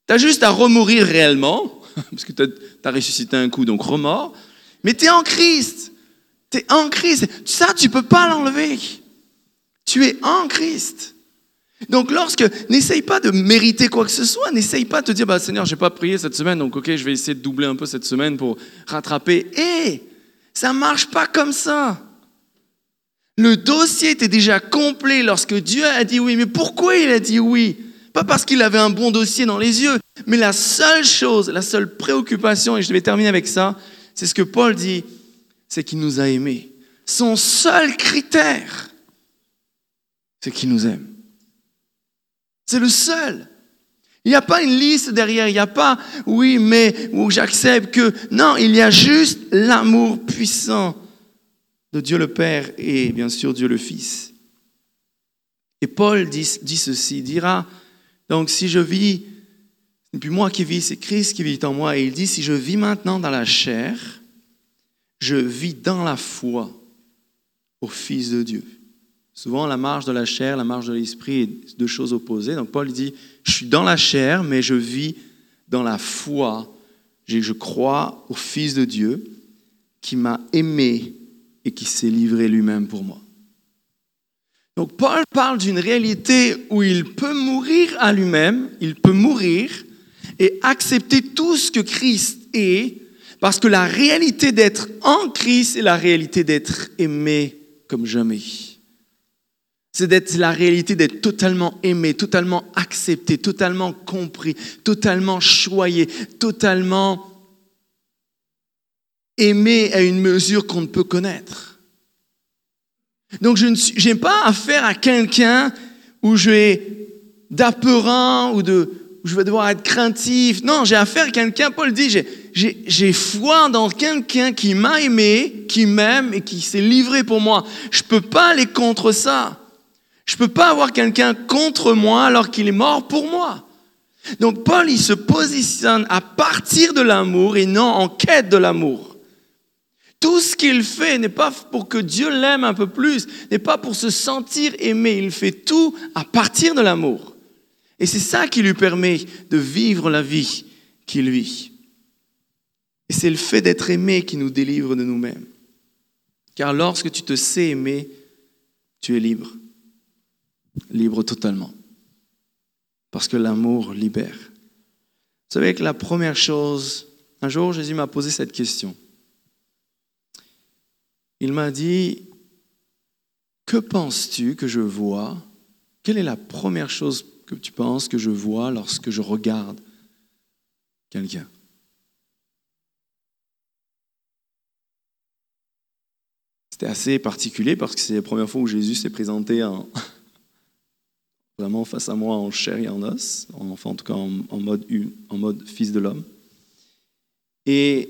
Tu as juste à remourir réellement, parce que tu as, ressuscité un coup, donc remort. Mais tu es en Christ. Tu es en Christ. Ça, tu peux pas l'enlever. Tu es en Christ. Donc lorsque, n'essaye pas de mériter quoi que ce soit, n'essaye pas de te dire, bah, Seigneur, je n'ai pas prié cette semaine, donc ok, je vais essayer de doubler un peu cette semaine pour rattraper. Hé, ça ne marche pas comme ça. Le dossier était déjà complet lorsque Dieu a dit oui. Mais pourquoi il a dit oui? Pas parce qu'il avait un bon dossier dans les yeux, mais la seule chose, la seule préoccupation, et je vais terminer avec ça, c'est ce que Paul dit, c'est qu'il nous a aimés. Son seul critère, c'est qu'il nous aime. C'est le seul. Il n'y a pas une liste derrière, il n'y a pas oui, mais, ou j'accepte que. Non, il y a juste l'amour puissant de Dieu le Père et bien sûr Dieu le Fils. Et Paul dit, dit ceci, dira, donc si je vis, n'est plus moi qui vis, c'est Christ qui vit en moi, et il dit, si je vis maintenant dans la chair, je vis dans la foi au Fils de Dieu. Souvent, la marche de la chair, la marche de l'esprit, est deux choses opposées. Donc Paul dit, je suis dans la chair, mais je vis dans la foi. Je crois au Fils de Dieu qui m'a aimé et qui s'est livré lui-même pour moi. Donc Paul parle d'une réalité où il peut mourir à lui-même, il peut mourir et accepter tout ce que Christ est, parce que la réalité d'être en Christ est la réalité d'être aimé comme jamais. C'est d'être la réalité d'être totalement aimé, totalement accepté, totalement compris, totalement choyé, totalement aimer à une mesure qu'on ne peut connaître. Donc je n'ai pas affaire à quelqu'un où je vais d'apeurant ou où je vais devoir être craintif. Non, j'ai affaire à quelqu'un, Paul dit, j'ai foi dans quelqu'un qui m'a aimé, qui m'aime et qui s'est livré pour moi. Je ne peux pas aller contre ça. Je ne peux pas avoir quelqu'un contre moi alors qu'il est mort pour moi. Donc Paul, il se positionne à partir de l'amour et non en quête de l'amour. Tout ce qu'il fait n'est pas pour que Dieu l'aime un peu plus, n'est pas pour se sentir aimé. Il fait tout à partir de l'amour. Et c'est ça qui lui permet de vivre la vie qu'il vit. Et c'est le fait d'être aimé qui nous délivre de nous-mêmes. Car lorsque tu te sais aimer, tu es libre. Libre totalement. Parce que l'amour libère. Vous savez que la première chose, un jour Jésus m'a posé cette question. Il m'a dit, que penses-tu que je vois? Quelle est la première chose que tu penses que je vois lorsque je regarde quelqu'un? C'était assez particulier parce que c'est la première fois où Jésus s'est présenté en, vraiment face à moi en chair et en os, enfin en tout cas en, mode, en mode fils de l'homme. Et,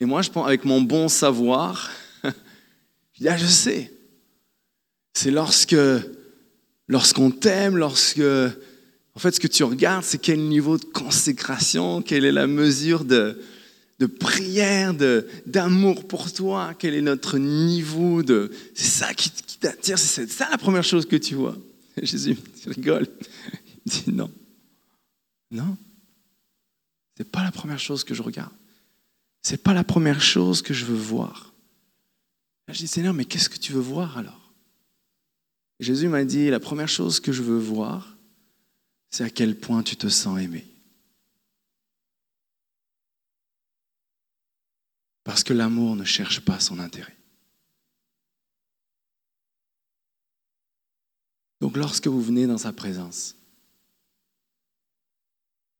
et moi, je pense, avec mon bon savoir, je dis, ah, je sais. C'est lorsque, lorsqu'on t'aime, lorsque, en fait, ce que tu regardes, c'est quel niveau de consécration, quelle est la mesure de, de prière, d'amour pour toi, quel est notre niveau de... C'est ça qui, t'attire, c'est ça la première chose que tu vois. Jésus rigole. Il dit non. Non. C'est pas la première chose que je regarde. C'est pas la première chose que je veux voir. Je dis, Seigneur, mais qu'est-ce que tu veux voir alors? Jésus m'a dit, la première chose que je veux voir, c'est à quel point tu te sens aimé. Parce que l'amour ne cherche pas son intérêt. Donc lorsque vous venez dans sa présence,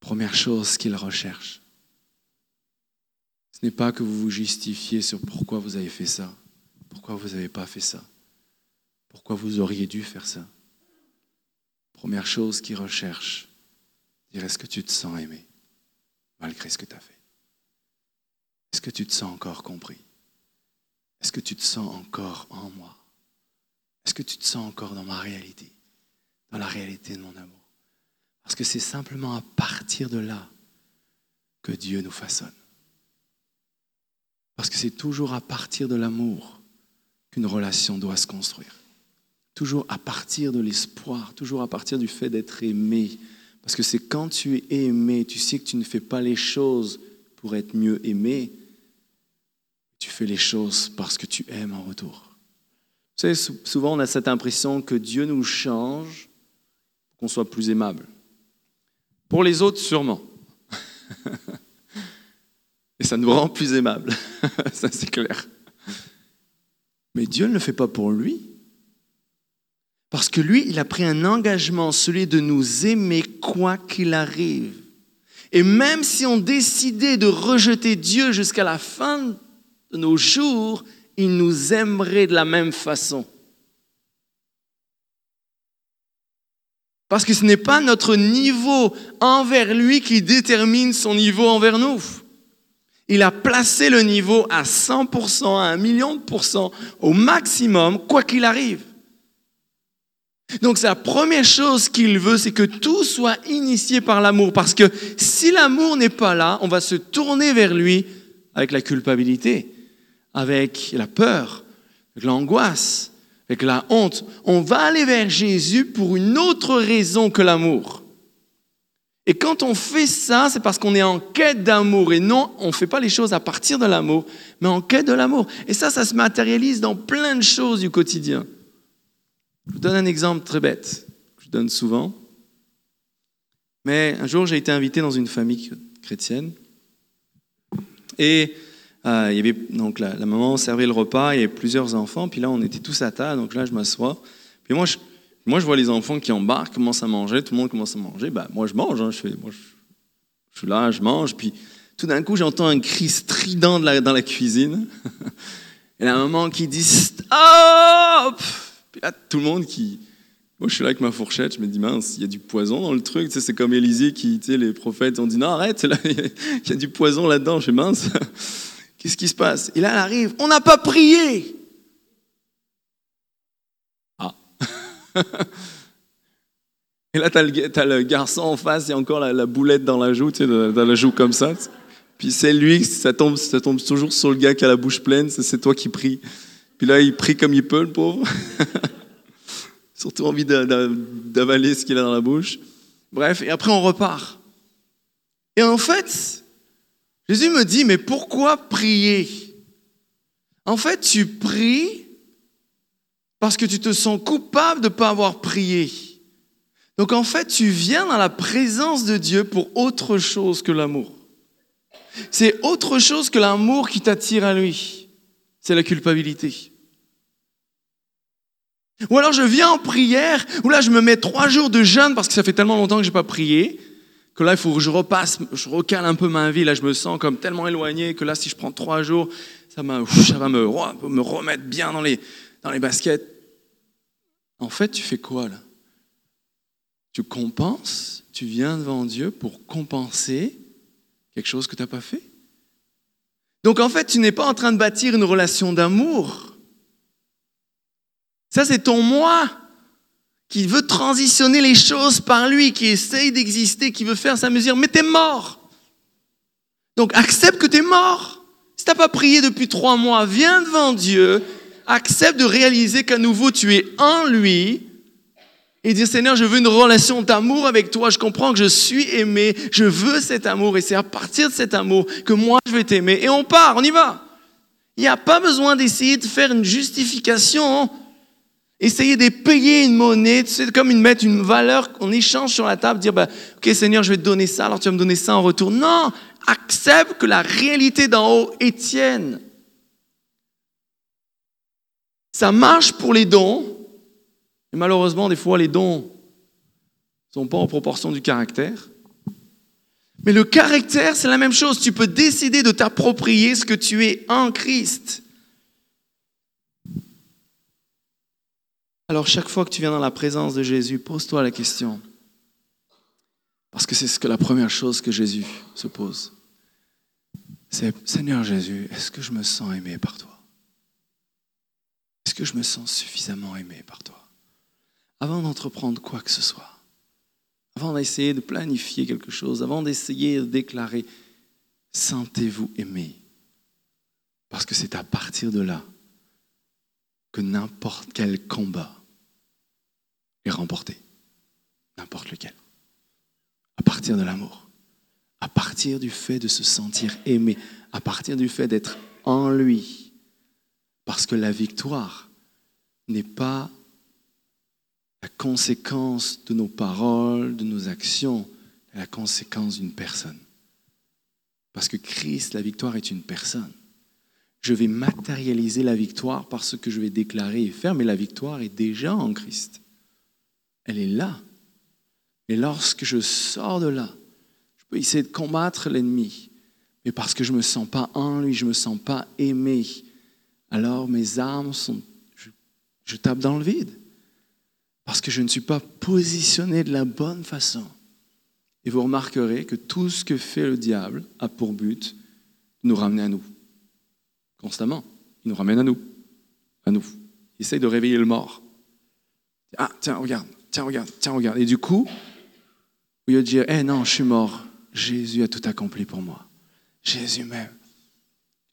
première chose qu'il recherche, ce n'est pas que vous vous justifiez sur pourquoi vous avez fait ça. Pourquoi vous n'avez pas fait ça Pourquoi vous auriez dû faire ça Première chose qu'il recherche, Dire, est-ce que tu te sens aimé malgré ce que tu as fait? Est-ce que tu te sens encore compris? Est-ce que tu te sens encore en moi? Est-ce que tu te sens encore dans ma réalité Dans la réalité de mon amour? Parce que c'est simplement à partir de là que Dieu nous façonne. Parce que c'est toujours à partir de l'amour qu'une relation doit se construire. Toujours à partir de l'espoir, toujours à partir du fait d'être aimé. Parce que c'est quand tu es aimé, tu sais que tu ne fais pas les choses pour être mieux aimé, tu fais les choses parce que tu aimes en retour. Souvent on a cette impression que Dieu nous change pour qu'on soit plus aimable. Pour les autres, sûrement. Et ça nous rend plus aimables. ça, c'est clair. Mais Dieu ne le fait pas pour lui. Parce que lui, il a pris un engagement, celui de nous aimer quoi qu'il arrive. Et même si on décidait de rejeter Dieu jusqu'à la fin de nos jours, il nous aimerait de la même façon. Parce que ce n'est pas notre niveau envers lui qui détermine son niveau envers nous. Il a placé le niveau à 100%, à un million de pourcents, au maximum, quoi qu'il arrive. Donc la première chose qu'il veut, c'est que tout soit initié par l'amour. Parce que si l'amour n'est pas là, on va se tourner vers lui avec la culpabilité, avec la peur, avec l'angoisse, avec la honte. On va aller vers Jésus pour une autre raison que l'amour. Et quand on fait ça, c'est parce qu'on est en quête d'amour. Et non, on ne fait pas les choses à partir de l'amour, mais en quête de l'amour. Et ça, ça se matérialise dans plein de choses du quotidien. Je vous donne un exemple très bête, que je donne souvent. Mais un jour, j'ai été invité dans une famille chrétienne. Et euh, il y avait, donc la, maman servait le repas, il y avait plusieurs enfants. Puis là, on était tous à table. Donc là, je m'assois. Puis moi, je, moi, je vois les enfants qui embarquent, commencent à manger, tout le monde commence à manger. Ben, moi, je mange. Hein, je, fais, moi, je, suis là, je mange. Puis tout d'un coup, j'entends un cri strident dans la cuisine. Et la maman qui dit Stop Puis là, tout le monde qui. Moi, je suis là avec ma fourchette, je me dis, mince, il y a du poison dans le truc. C'est comme Élisée qui, tu sais, les prophètes ont dit, non, arrête, il y a du poison là-dedans. Je suis mince. Qu'est-ce qui se passe? Et là, elle arrive, on n'a pas prié. Et là, tu as, le garçon en face, il y a encore la, boulette dans la joue, tu sais, dans la joue comme ça. Puis c'est lui, ça tombe, ça tombe toujours sur le gars qui a la bouche pleine, c'est toi qui prie. Puis là, il prie comme il peut, le pauvre. Surtout envie d'avaler ce qu'il a dans la bouche. Bref, et après on repart. Et en fait, Jésus me dit, mais pourquoi prier? En fait, tu pries parce que tu te sens coupable de ne pas avoir prié. Donc en fait, tu viens dans la présence de Dieu pour autre chose que l'amour. C'est autre chose que l'amour qui t'attire à lui. C'est la culpabilité. Ou alors je viens en prière, ou là je me mets trois jours de jeûne parce que ça fait tellement longtemps que je n'ai pas prié, que là il faut que je repasse, je recale un peu ma vie, là je me sens comme tellement éloigné que là si je prends trois jours, ça, va me, me remettre bien dans les, dans les baskets. En fait, tu fais quoi là? Tu compenses, tu viens devant Dieu pour compenser quelque chose que tu n'as pas fait? Donc en fait, tu n'es pas en train de bâtir une relation d'amour. Ça, c'est ton moi qui veut transitionner les choses par lui, qui essaye d'exister, qui veut faire sa mesure. Mais tu es mort. Donc accepte que tu es mort. Si tu n'as pas prié depuis trois mois, viens devant Dieu accepte de réaliser qu'à nouveau tu es en lui et dire Seigneur, je veux une relation d'amour avec toi. Je comprends que je suis aimé. Je veux cet amour et c'est à partir de cet amour que moi je vais t'aimer. Et on part, on y va. Il n'y a pas besoin d'essayer de faire une justification. Essayer de payer une monnaie, c'est comme une mettre une valeur qu'on échange sur la table, dire bah, Ok Seigneur, je vais te donner ça, alors tu vas me donner ça en retour. Non, accepte que la réalité d'en haut est tienne. Ça marche pour les dons, mais malheureusement, des fois, les dons ne sont pas en proportion du caractère. Mais le caractère, c'est la même chose. Tu peux décider de t'approprier ce que tu es en Christ. Alors chaque fois que tu viens dans la présence de Jésus, pose-toi la question. Parce que c'est ce que la première chose que Jésus se pose. C'est Seigneur Jésus, est-ce que je me sens aimé par toi? Est-ce que je me sens suffisamment aimé par toi? Avant d'entreprendre quoi que ce soit, avant d'essayer de planifier quelque chose, avant d'essayer de déclarer, sentez-vous aimé Parce que c'est à partir de là que n'importe quel combat est remporté. N'importe lequel. À partir de l'amour. À partir du fait de se sentir aimé. À partir du fait d'être en lui. Parce que la victoire n'est pas la conséquence de nos paroles, de nos actions, la conséquence d'une personne. Parce que Christ, la victoire est une personne. Je vais matérialiser la victoire par ce que je vais déclarer et faire, mais la victoire est déjà en Christ. Elle est là. Et lorsque je sors de là, je peux essayer de combattre l'ennemi, mais parce que je ne me sens pas en lui, je ne me sens pas aimé, alors mes armes sont... Je tape dans le vide, parce que je ne suis pas positionné de la bonne façon. Et vous remarquerez que tout ce que fait le diable a pour but de nous ramener à nous. Constamment. Il nous ramène à nous. À nous. Il essaye de réveiller le mort. Ah, tiens, regarde, tiens, regarde, tiens, regarde. Et du coup, au lieu de dire, eh non, je suis mort, Jésus a tout accompli pour moi. Jésus m'aime.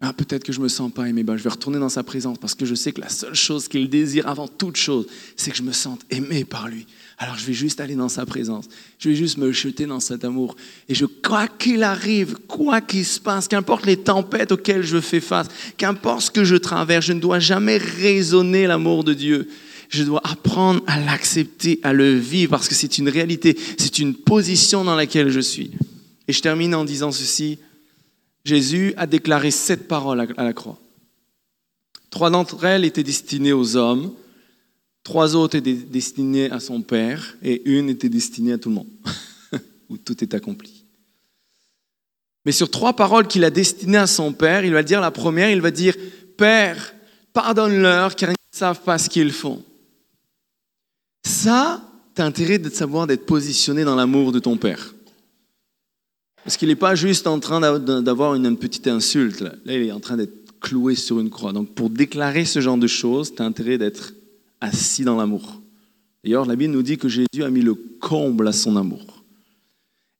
Ah, peut-être que je me sens pas aimé. Ben, je vais retourner dans sa présence parce que je sais que la seule chose qu'il désire avant toute chose, c'est que je me sente aimé par lui. Alors je vais juste aller dans sa présence. Je vais juste me jeter dans cet amour. Et je, quoi qu'il arrive, quoi qu'il se passe, qu'importe les tempêtes auxquelles je fais face, qu'importe ce que je traverse, je ne dois jamais raisonner l'amour de Dieu. Je dois apprendre à l'accepter, à le vivre parce que c'est une réalité, c'est une position dans laquelle je suis. Et je termine en disant ceci. Jésus a déclaré sept paroles à la croix. Trois d'entre elles étaient destinées aux hommes, trois autres étaient destinées à son Père, et une était destinée à tout le monde, où tout est accompli. Mais sur trois paroles qu'il a destinées à son Père, il va dire la première, il va dire, Père, pardonne-leur car ils ne savent pas ce qu'ils font. Ça, tu as intérêt de savoir d'être positionné dans l'amour de ton Père. Parce qu'il n'est pas juste en train d'avoir une petite insulte. Là. il est en train d'être cloué sur une croix. Donc pour déclarer ce genre de choses, tu as intérêt d'être assis dans l'amour. D'ailleurs, la Bible nous dit que Jésus a mis le comble à son amour.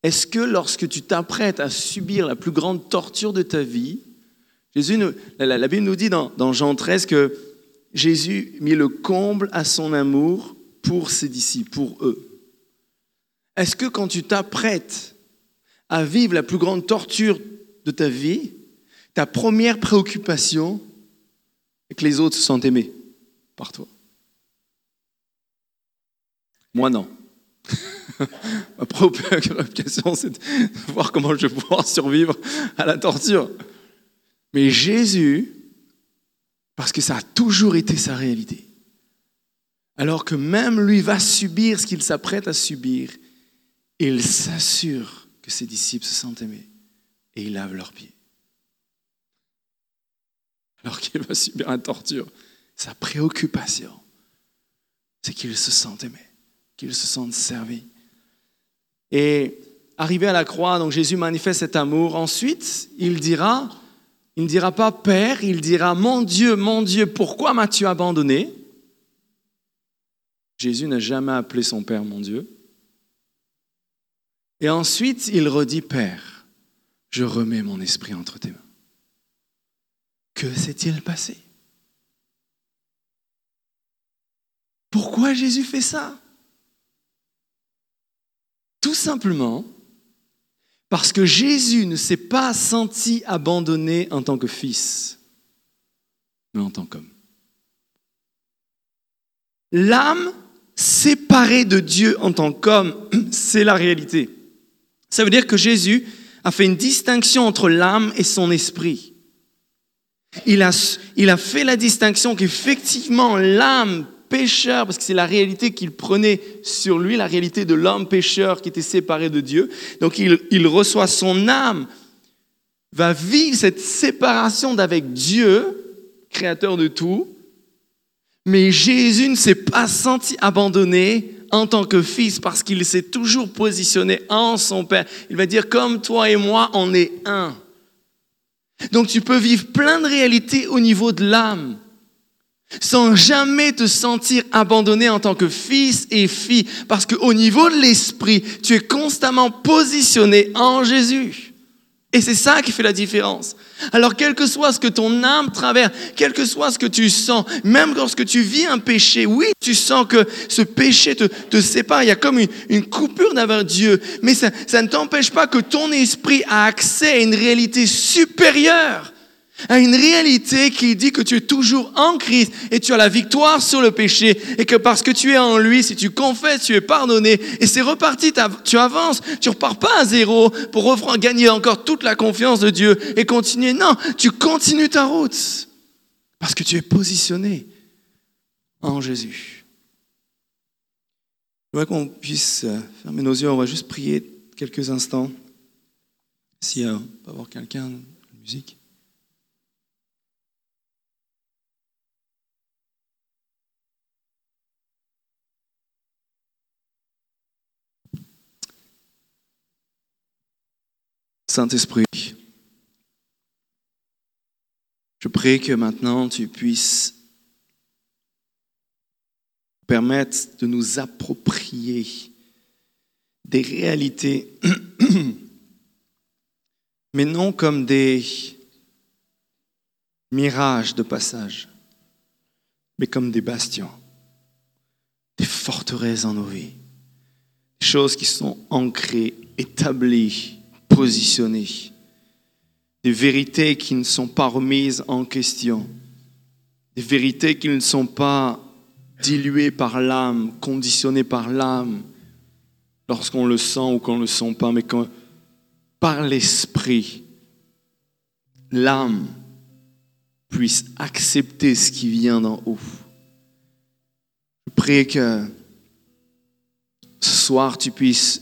Est-ce que lorsque tu t'apprêtes à subir la plus grande torture de ta vie, Jésus, la, Bible nous dit dans, dans Jean 13 que Jésus mit le comble à son amour pour ses disciples, pour eux. Est-ce que quand tu t'apprêtes à vivre la plus grande torture de ta vie, ta première préoccupation est que les autres se sentent aimés par toi. Moi, non. Ma préoccupation, c'est de voir comment je vais pouvoir survivre à la torture. Mais Jésus, parce que ça a toujours été sa réalité, alors que même lui va subir ce qu'il s'apprête à subir, il s'assure que ses disciples se sentent aimés et ils lavent leurs pieds. Alors qu'il va subir une torture, sa préoccupation, c'est qu'ils se sentent aimés, qu'ils se sentent servis. Et arrivé à la croix, donc Jésus manifeste cet amour. Ensuite, il dira, il ne dira pas Père, il dira Mon Dieu, mon Dieu, pourquoi m'as-tu abandonné? Jésus n'a jamais appelé son Père mon Dieu. Et ensuite, il redit, Père, je remets mon esprit entre tes mains. Que s'est-il passé? Pourquoi Jésus fait ça? Tout simplement parce que Jésus ne s'est pas senti abandonné en tant que fils, mais en tant qu'homme. L'âme séparée de Dieu en tant qu'homme, c'est la réalité. Ça veut dire que Jésus a fait une distinction entre l'âme et son esprit. Il a, il a fait la distinction qu'effectivement l'âme pécheur, parce que c'est la réalité qu'il prenait sur lui, la réalité de l'homme pécheur qui était séparé de Dieu. Donc il, il reçoit son âme, va vivre cette séparation d'avec Dieu, créateur de tout, mais Jésus ne s'est pas senti abandonné en tant que fils parce qu'il s'est toujours positionné en son Père. Il va dire, comme toi et moi, on est un. Donc tu peux vivre plein de réalités au niveau de l'âme sans jamais te sentir abandonné en tant que fils et fille, parce qu'au niveau de l'esprit, tu es constamment positionné en Jésus. Et c'est ça qui fait la différence. Alors, quel que soit ce que ton âme traverse, quel que soit ce que tu sens, même lorsque tu vis un péché, oui, tu sens que ce péché te, sépare, il y a comme une, coupure d'avoir Dieu, mais ça ne t'empêche pas que ton esprit a accès à une réalité supérieure à une réalité qui dit que tu es toujours en Christ et tu as la victoire sur le péché et que parce que tu es en lui, si tu confesses, tu es pardonné et c'est reparti, tu avances, tu repars pas à zéro pour gagner encore toute la confiance de Dieu et continuer. Non, tu continues ta route parce que tu es positionné en Jésus. Je voudrais qu'on puisse fermer nos yeux, on va juste prier quelques instants. Si on peut avoir quelqu'un, musique. Saint-Esprit, je prie que maintenant tu puisses permettre de nous approprier des réalités, mais non comme des mirages de passage, mais comme des bastions, des forteresses en nos vies, des choses qui sont ancrées, établies positionner. Des vérités qui ne sont pas remises en question. Des vérités qui ne sont pas diluées par l'âme, conditionnées par l'âme, lorsqu'on le sent ou qu'on ne le sent pas, mais que par l'esprit, l'âme puisse accepter ce qui vient d'en haut. Je prie que ce soir tu puisses,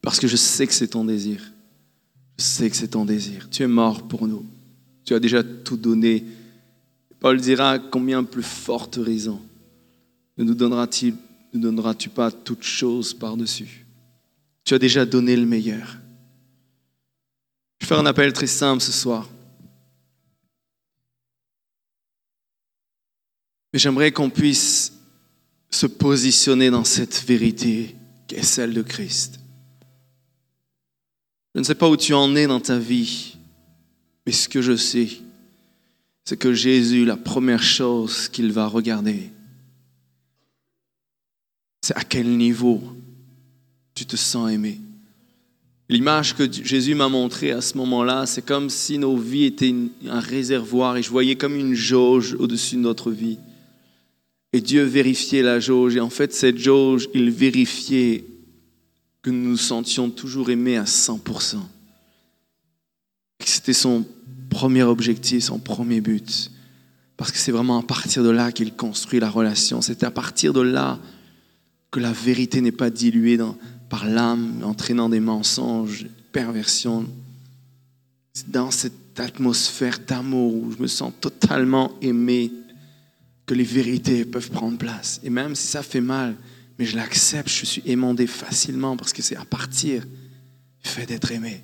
parce que je sais que c'est ton désir, sais que c'est ton désir. Tu es mort pour nous. Tu as déjà tout donné. Paul dira combien plus forte raison ne nous donneras-tu donneras pas toutes choses par-dessus? Tu as déjà donné le meilleur. Je vais faire un appel très simple ce soir. Mais j'aimerais qu'on puisse se positionner dans cette vérité qui est celle de Christ. Je ne sais pas où tu en es dans ta vie, mais ce que je sais, c'est que Jésus, la première chose qu'il va regarder, c'est à quel niveau tu te sens aimé. L'image que Jésus m'a montrée à ce moment-là, c'est comme si nos vies étaient un réservoir et je voyais comme une jauge au-dessus de notre vie. Et Dieu vérifiait la jauge et en fait cette jauge, il vérifiait que nous nous sentions toujours aimés à 100%. C'était son premier objectif, son premier but. Parce que c'est vraiment à partir de là qu'il construit la relation. C'est à partir de là que la vérité n'est pas diluée par l'âme, entraînant des mensonges, perversions. C'est dans cette atmosphère d'amour où je me sens totalement aimé que les vérités peuvent prendre place. Et même si ça fait mal, mais je l'accepte, je suis aimandé facilement parce que c'est à partir du fait d'être aimé.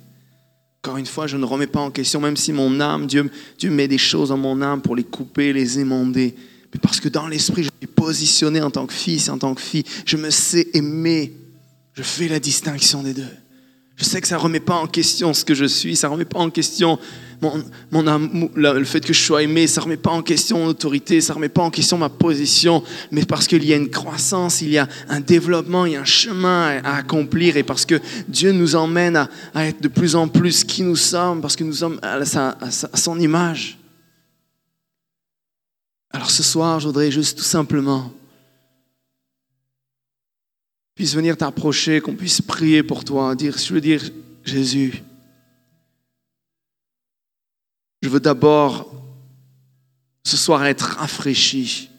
Encore une fois, je ne remets pas en question, même si mon âme, Dieu, Dieu met des choses dans mon âme pour les couper, les émander. Mais parce que dans l'esprit, je suis positionné en tant que fils en tant que fille. Je me sais aimer. Je fais la distinction des deux. Je sais que ça ne remet pas en question ce que je suis, ça ne remet pas en question mon, amour, le fait que je sois aimé, ça ne remet pas en question mon autorité, ça ne remet pas en question ma position, mais parce qu'il y a une croissance, il y a un développement, il y a un chemin à, accomplir, et parce que Dieu nous emmène à, être de plus en plus qui nous sommes, parce que nous sommes à, à son image. Alors ce soir, je voudrais juste tout simplement puisse venir t'approcher, qu'on puisse prier pour toi, dire, je veux dire, Jésus, je veux d'abord ce soir être rafraîchi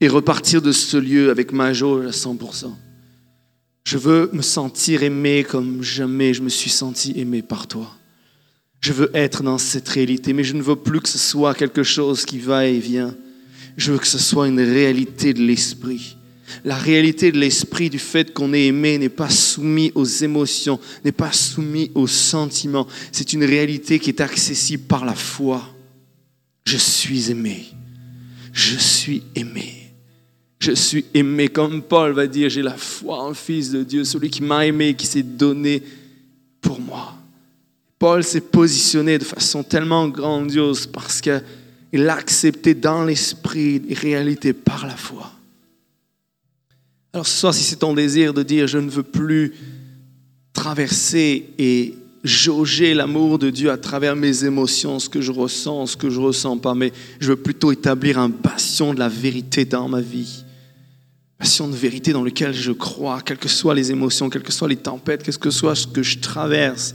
et repartir de ce lieu avec ma jauge à 100%. Je veux me sentir aimé comme jamais je me suis senti aimé par toi. Je veux être dans cette réalité, mais je ne veux plus que ce soit quelque chose qui va et vient. Je veux que ce soit une réalité de l'esprit. La réalité de l'esprit, du fait qu'on est aimé, n'est pas soumis aux émotions, n'est pas soumis aux sentiments. C'est une réalité qui est accessible par la foi. Je suis aimé. Je suis aimé. Je suis aimé. Comme Paul va dire, j'ai la foi en Fils de Dieu, celui qui m'a aimé, qui s'est donné pour moi. Paul s'est positionné de façon tellement grandiose parce qu'il a accepté dans l'esprit les réalités par la foi. Alors ce soir, si c'est ton désir de dire, je ne veux plus traverser et jauger l'amour de Dieu à travers mes émotions, ce que je ressens, ce que je ressens pas, mais je veux plutôt établir un passion de la vérité dans ma vie. Passion de vérité dans lequel je crois, quelles que soient les émotions, quelles que soient les tempêtes, quest que soit ce que je traverse.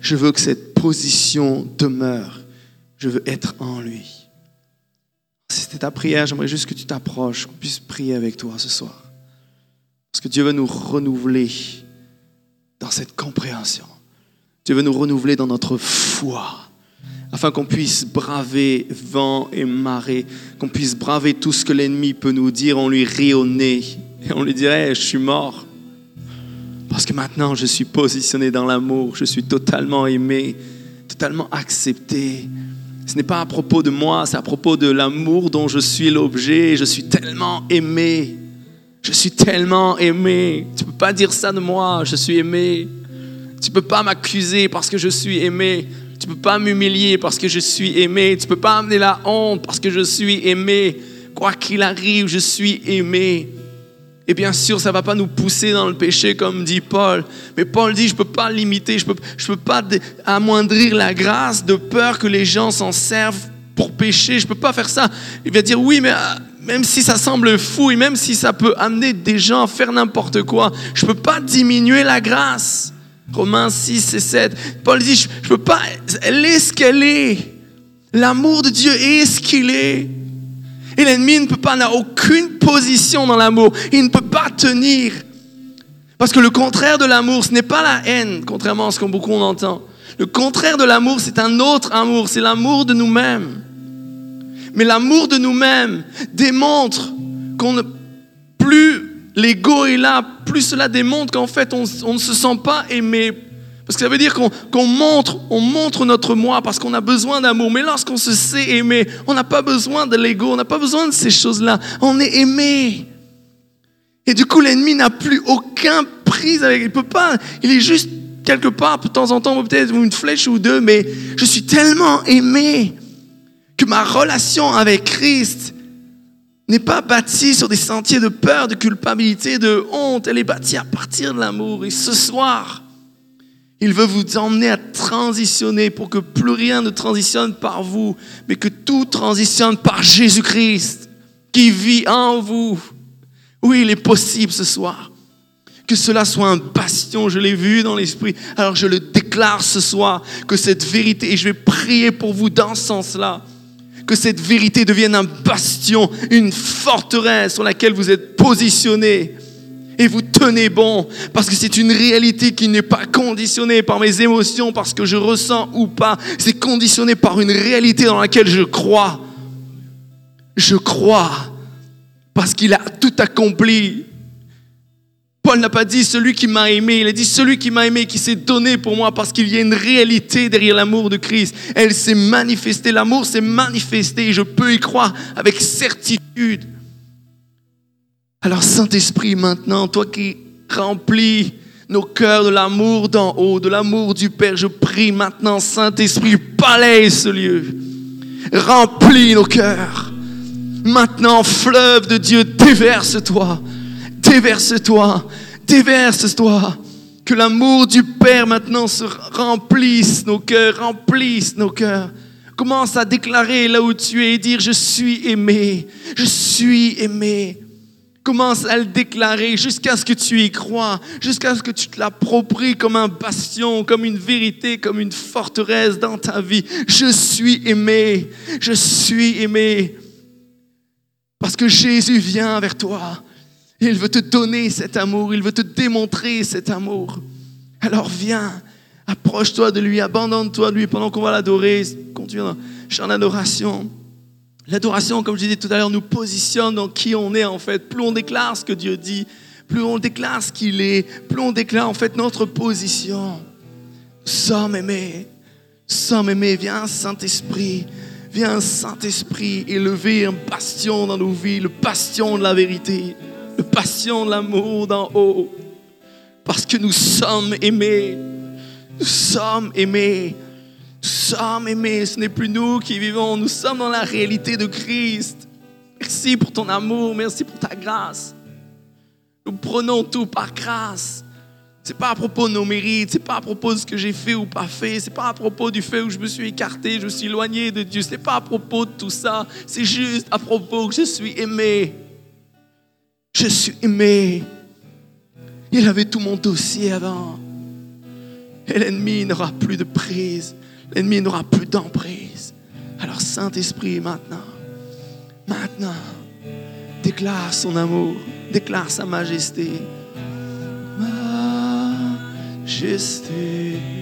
Je veux que cette position demeure. Je veux être en lui. C'était ta prière, j'aimerais juste que tu t'approches, qu'on puisse prier avec toi ce soir. Parce que Dieu veut nous renouveler dans cette compréhension. Dieu veut nous renouveler dans notre foi, afin qu'on puisse braver vent et marée, qu'on puisse braver tout ce que l'ennemi peut nous dire, on lui rit au nez et on lui dirait, je suis mort. Parce que maintenant, je suis positionné dans l'amour, je suis totalement aimé, totalement accepté. Ce n'est pas à propos de moi, c'est à propos de l'amour dont je suis l'objet. Je suis tellement aimé. Je suis tellement aimé. Tu ne peux pas dire ça de moi, je suis aimé. Tu ne peux pas m'accuser parce que je suis aimé. Tu ne peux pas m'humilier parce que je suis aimé. Tu ne peux pas amener la honte parce que je suis aimé. Quoi qu'il arrive, je suis aimé. Et bien sûr, ça ne va pas nous pousser dans le péché, comme dit Paul. Mais Paul dit, je ne peux pas limiter, je ne peux, je peux pas amoindrir la grâce de peur que les gens s'en servent pour pécher. Je ne peux pas faire ça. Il va dire, oui, mais même si ça semble fou et même si ça peut amener des gens à faire n'importe quoi, je ne peux pas diminuer la grâce. Romains 6 et 7. Paul dit, je ne peux pas, elle est ce qu'elle est. L'amour de Dieu est ce qu'il est. Et l'ennemi ne peut pas, n'a aucune position dans l'amour. Il ne peut pas tenir. Parce que le contraire de l'amour, ce n'est pas la haine, contrairement à ce que beaucoup on entend. Le contraire de l'amour, c'est un autre amour, c'est l'amour de nous-mêmes. Mais l'amour de nous-mêmes démontre qu'on ne plus l'ego est là, plus cela démontre qu'en fait on, ne se sent pas aimé. Parce que ça veut dire qu'on montre, on montre notre moi parce qu'on a besoin d'amour. Mais lorsqu'on se sait aimer, on n'a pas besoin de l'ego, on n'a pas besoin de ces choses-là. On est aimé. Et du coup, l'ennemi n'a plus aucun prise avec. Il peut pas. Il est juste quelque part, de temps en temps, peut-être une flèche ou deux, mais je suis tellement aimé que ma relation avec Christ n'est pas bâtie sur des sentiers de peur, de culpabilité, de honte. Elle est bâtie à partir de l'amour. Et ce soir, il veut vous emmener à transitionner pour que plus rien ne transitionne par vous, mais que tout transitionne par Jésus-Christ qui vit en vous. Oui, il est possible ce soir que cela soit un bastion, je l'ai vu dans l'esprit. Alors je le déclare ce soir, que cette vérité, et je vais prier pour vous dans ce sens-là, que cette vérité devienne un bastion, une forteresse sur laquelle vous êtes positionné et vous tenez bon parce que c'est une réalité qui n'est pas conditionnée par mes émotions, parce que je ressens ou pas. C'est conditionné par une réalité dans laquelle je crois. Je crois parce qu'il a tout accompli Paul n'a pas dit celui qui m'a aimé, il a dit celui qui m'a aimé, qui s'est donné pour moi, parce qu'il y a une réalité derrière l'amour de Christ. Elle s'est manifestée, l'amour s'est manifesté, et je peux y croire avec certitude. Alors Saint-Esprit, maintenant, toi qui remplis nos cœurs de l'amour d'en haut, de l'amour du Père, je prie maintenant, Saint-Esprit, balaye ce lieu, remplis nos cœurs. Maintenant, fleuve de Dieu, déverse-toi déverse-toi, déverse-toi. Que l'amour du Père maintenant se remplisse nos cœurs, remplisse nos cœurs. Commence à déclarer là où tu es et dire je suis aimé, je suis aimé. Commence à le déclarer jusqu'à ce que tu y crois, jusqu'à ce que tu te l'appropries comme un bastion, comme une vérité, comme une forteresse dans ta vie. Je suis aimé, je suis aimé. Parce que Jésus vient vers toi. Il veut te donner cet amour, il veut te démontrer cet amour. Alors viens, approche-toi de lui, abandonne-toi de lui pendant qu'on va l'adorer. Continue dans chant d'adoration. L'adoration, comme je disais tout à l'heure, nous positionne dans qui on est en fait. Plus on déclare ce que Dieu dit, plus on déclare ce qu'il est, plus on déclare en fait notre position. Sommes aimés, sommes aimés. Viens Saint-Esprit, viens Saint-Esprit élever un bastion dans nos vies, le bastion de la vérité, le bastion de l'amour d'en haut. Parce que nous sommes aimés, nous sommes aimés. Nous sommes aimés, ce n'est plus nous qui vivons, nous sommes dans la réalité de Christ. Merci pour ton amour, merci pour ta grâce. Nous prenons tout par grâce. C'est pas à propos de nos mérites, c'est pas à propos de ce que j'ai fait ou pas fait, c'est pas à propos du fait où je me suis écarté, je me suis éloigné de Dieu, c'est pas à propos de tout ça, c'est juste à propos que je suis aimé. Je suis aimé. Il avait tout mon dossier avant. Et l'ennemi n'aura plus de prise. L'ennemi n'aura plus d'emprise. Alors Saint-Esprit, maintenant, maintenant, déclare son amour, déclare sa majesté. Majesté.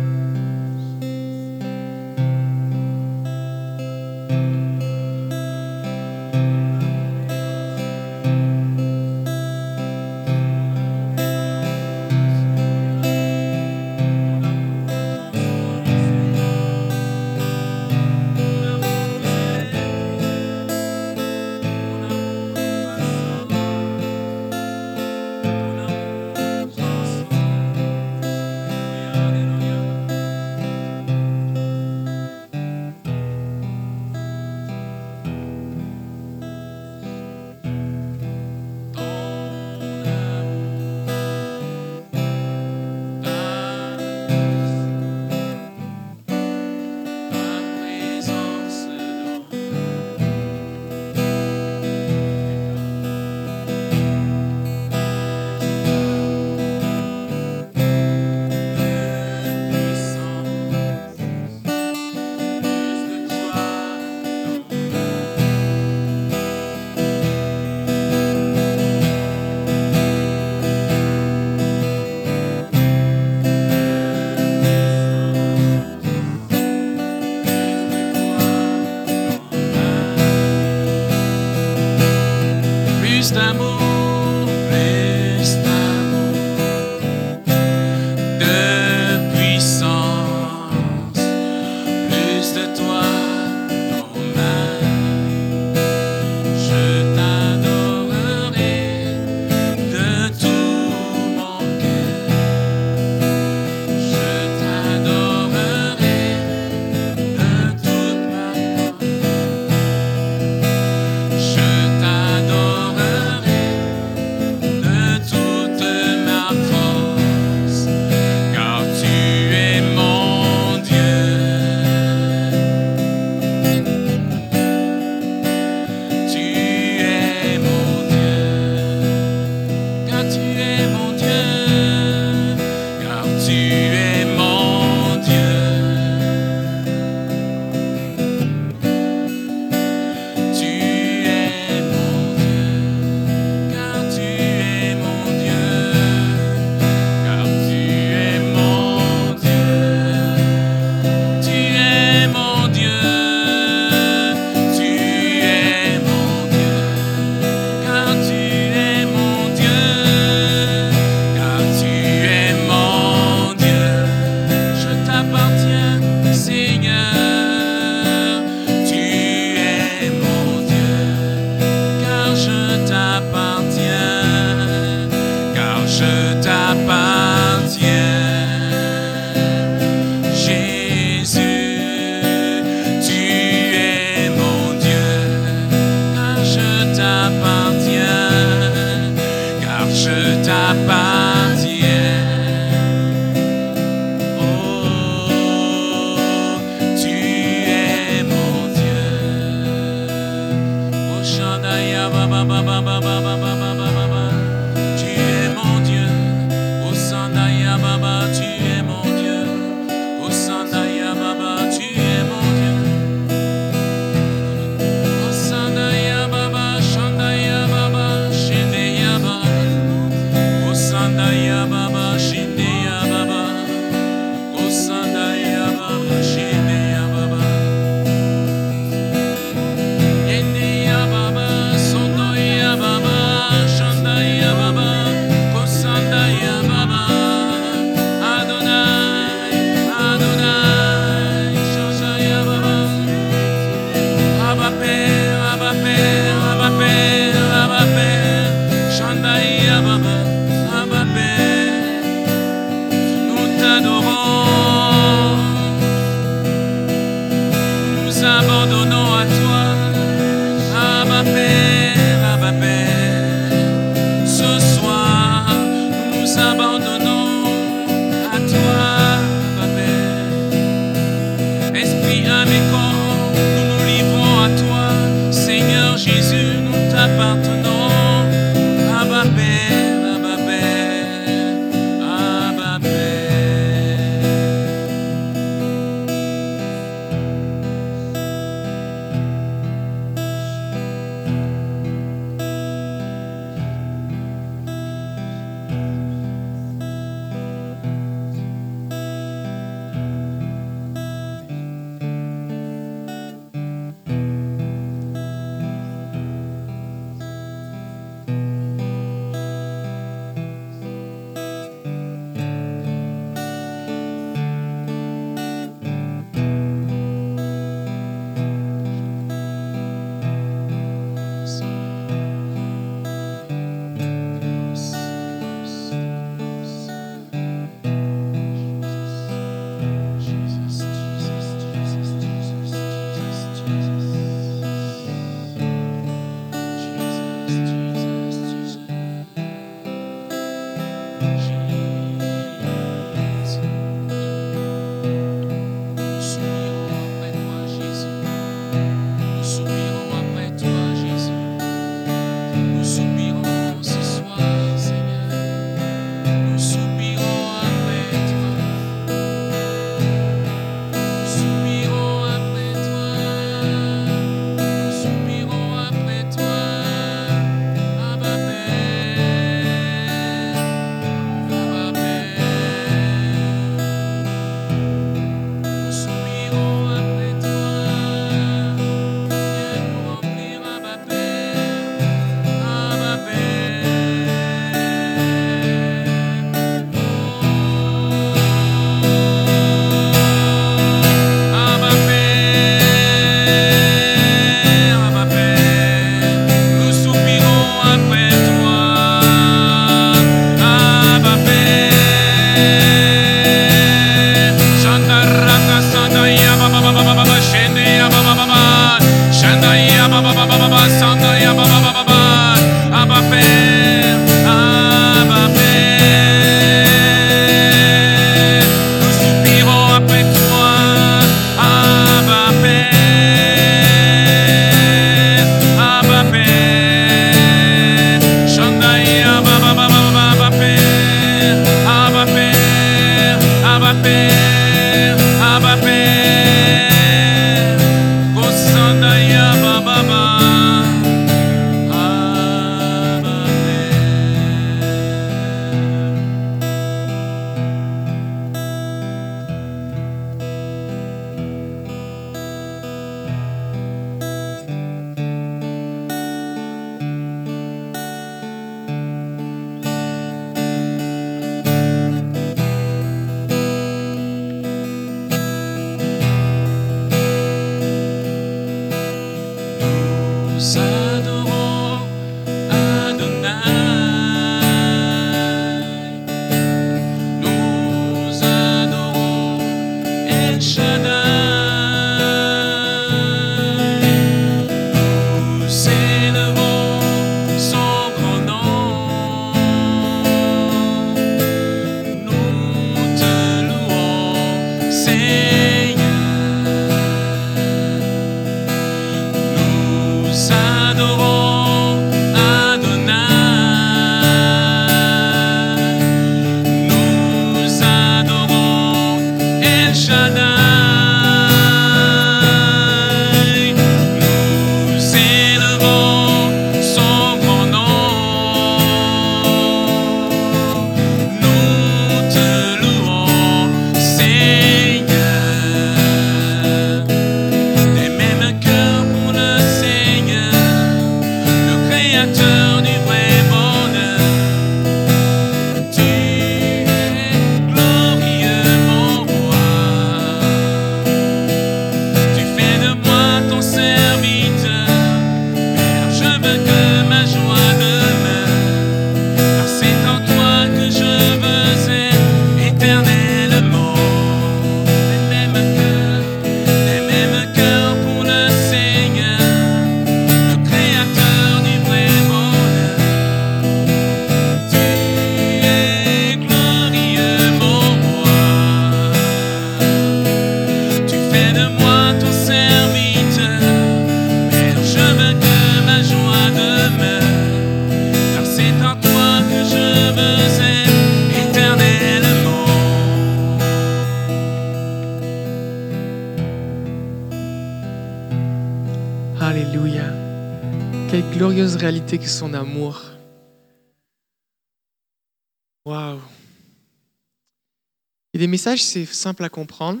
C'est simple à comprendre.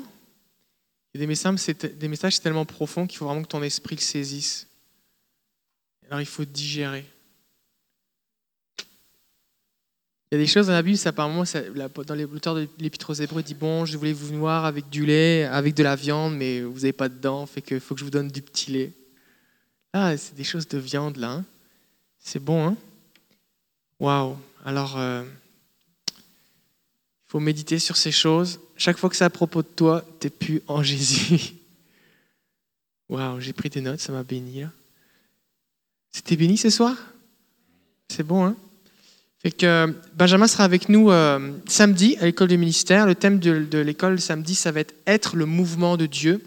A des messages, c'est des messages tellement profond qu'il faut vraiment que ton esprit le saisisse. Alors il faut digérer. Il y a des choses dans la Bible, ça, ça, la- dans l'auteur de l'Épître aux Hébreux dit Bon, je voulais vous noir avec du lait, avec de la viande, mais vous n'avez pas de dents, fait que faut que je vous donne du petit lait. Ah, c'est des choses de viande là. hein. C'est bon, hein Waouh. Alors, euh, faut méditer sur ces choses. Chaque fois que c'est à propos de toi, tu n'es plus en Jésus. Waouh, j'ai pris des notes, ça m'a béni. C'était béni ce soir? C'est bon, hein? Fait que euh, Benjamin sera avec nous euh, samedi à l'école du ministère. Le thème de, l'école samedi, ça va être être le mouvement de Dieu.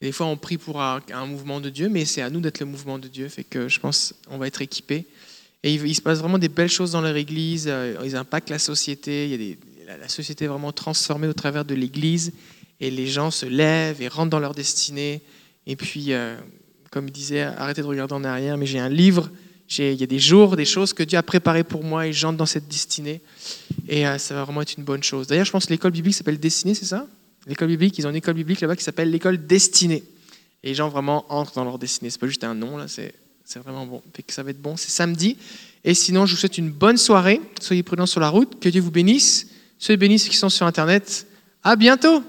Et des fois, on prie pour un, un mouvement de Dieu, mais c'est à nous d'être le mouvement de Dieu. Fait que je pense qu'on va être équipés. Et il, se passe vraiment des belles choses dans leur église. euh, Ils impactent la société. Il y a la, société est vraiment transformée au travers de l'église. Et les gens se lèvent et rentrent dans leur destinée. Et puis, euh, comme il disait, arrêtez de regarder en arrière, mais j'ai un livre. Il y a des jours, des choses que Dieu a préparées pour moi et j'entre dans cette destinée. Et euh, ça va vraiment être une bonne chose. D'ailleurs, je pense que l'école biblique s'appelle Destinée, c'est ça? L'école biblique, ils ont une école biblique là-bas qui s'appelle l'école Destinée. Et les gens vraiment entrent dans leur destinée. C'est pas juste un nom, là, c'est c'est vraiment bon. Fait que ça va être bon. C'est samedi. Et sinon, je vous souhaite une bonne soirée. Soyez prudents sur la route. Que Dieu vous bénisse. Soyez bénis ceux qui sont sur Internet. À bientôt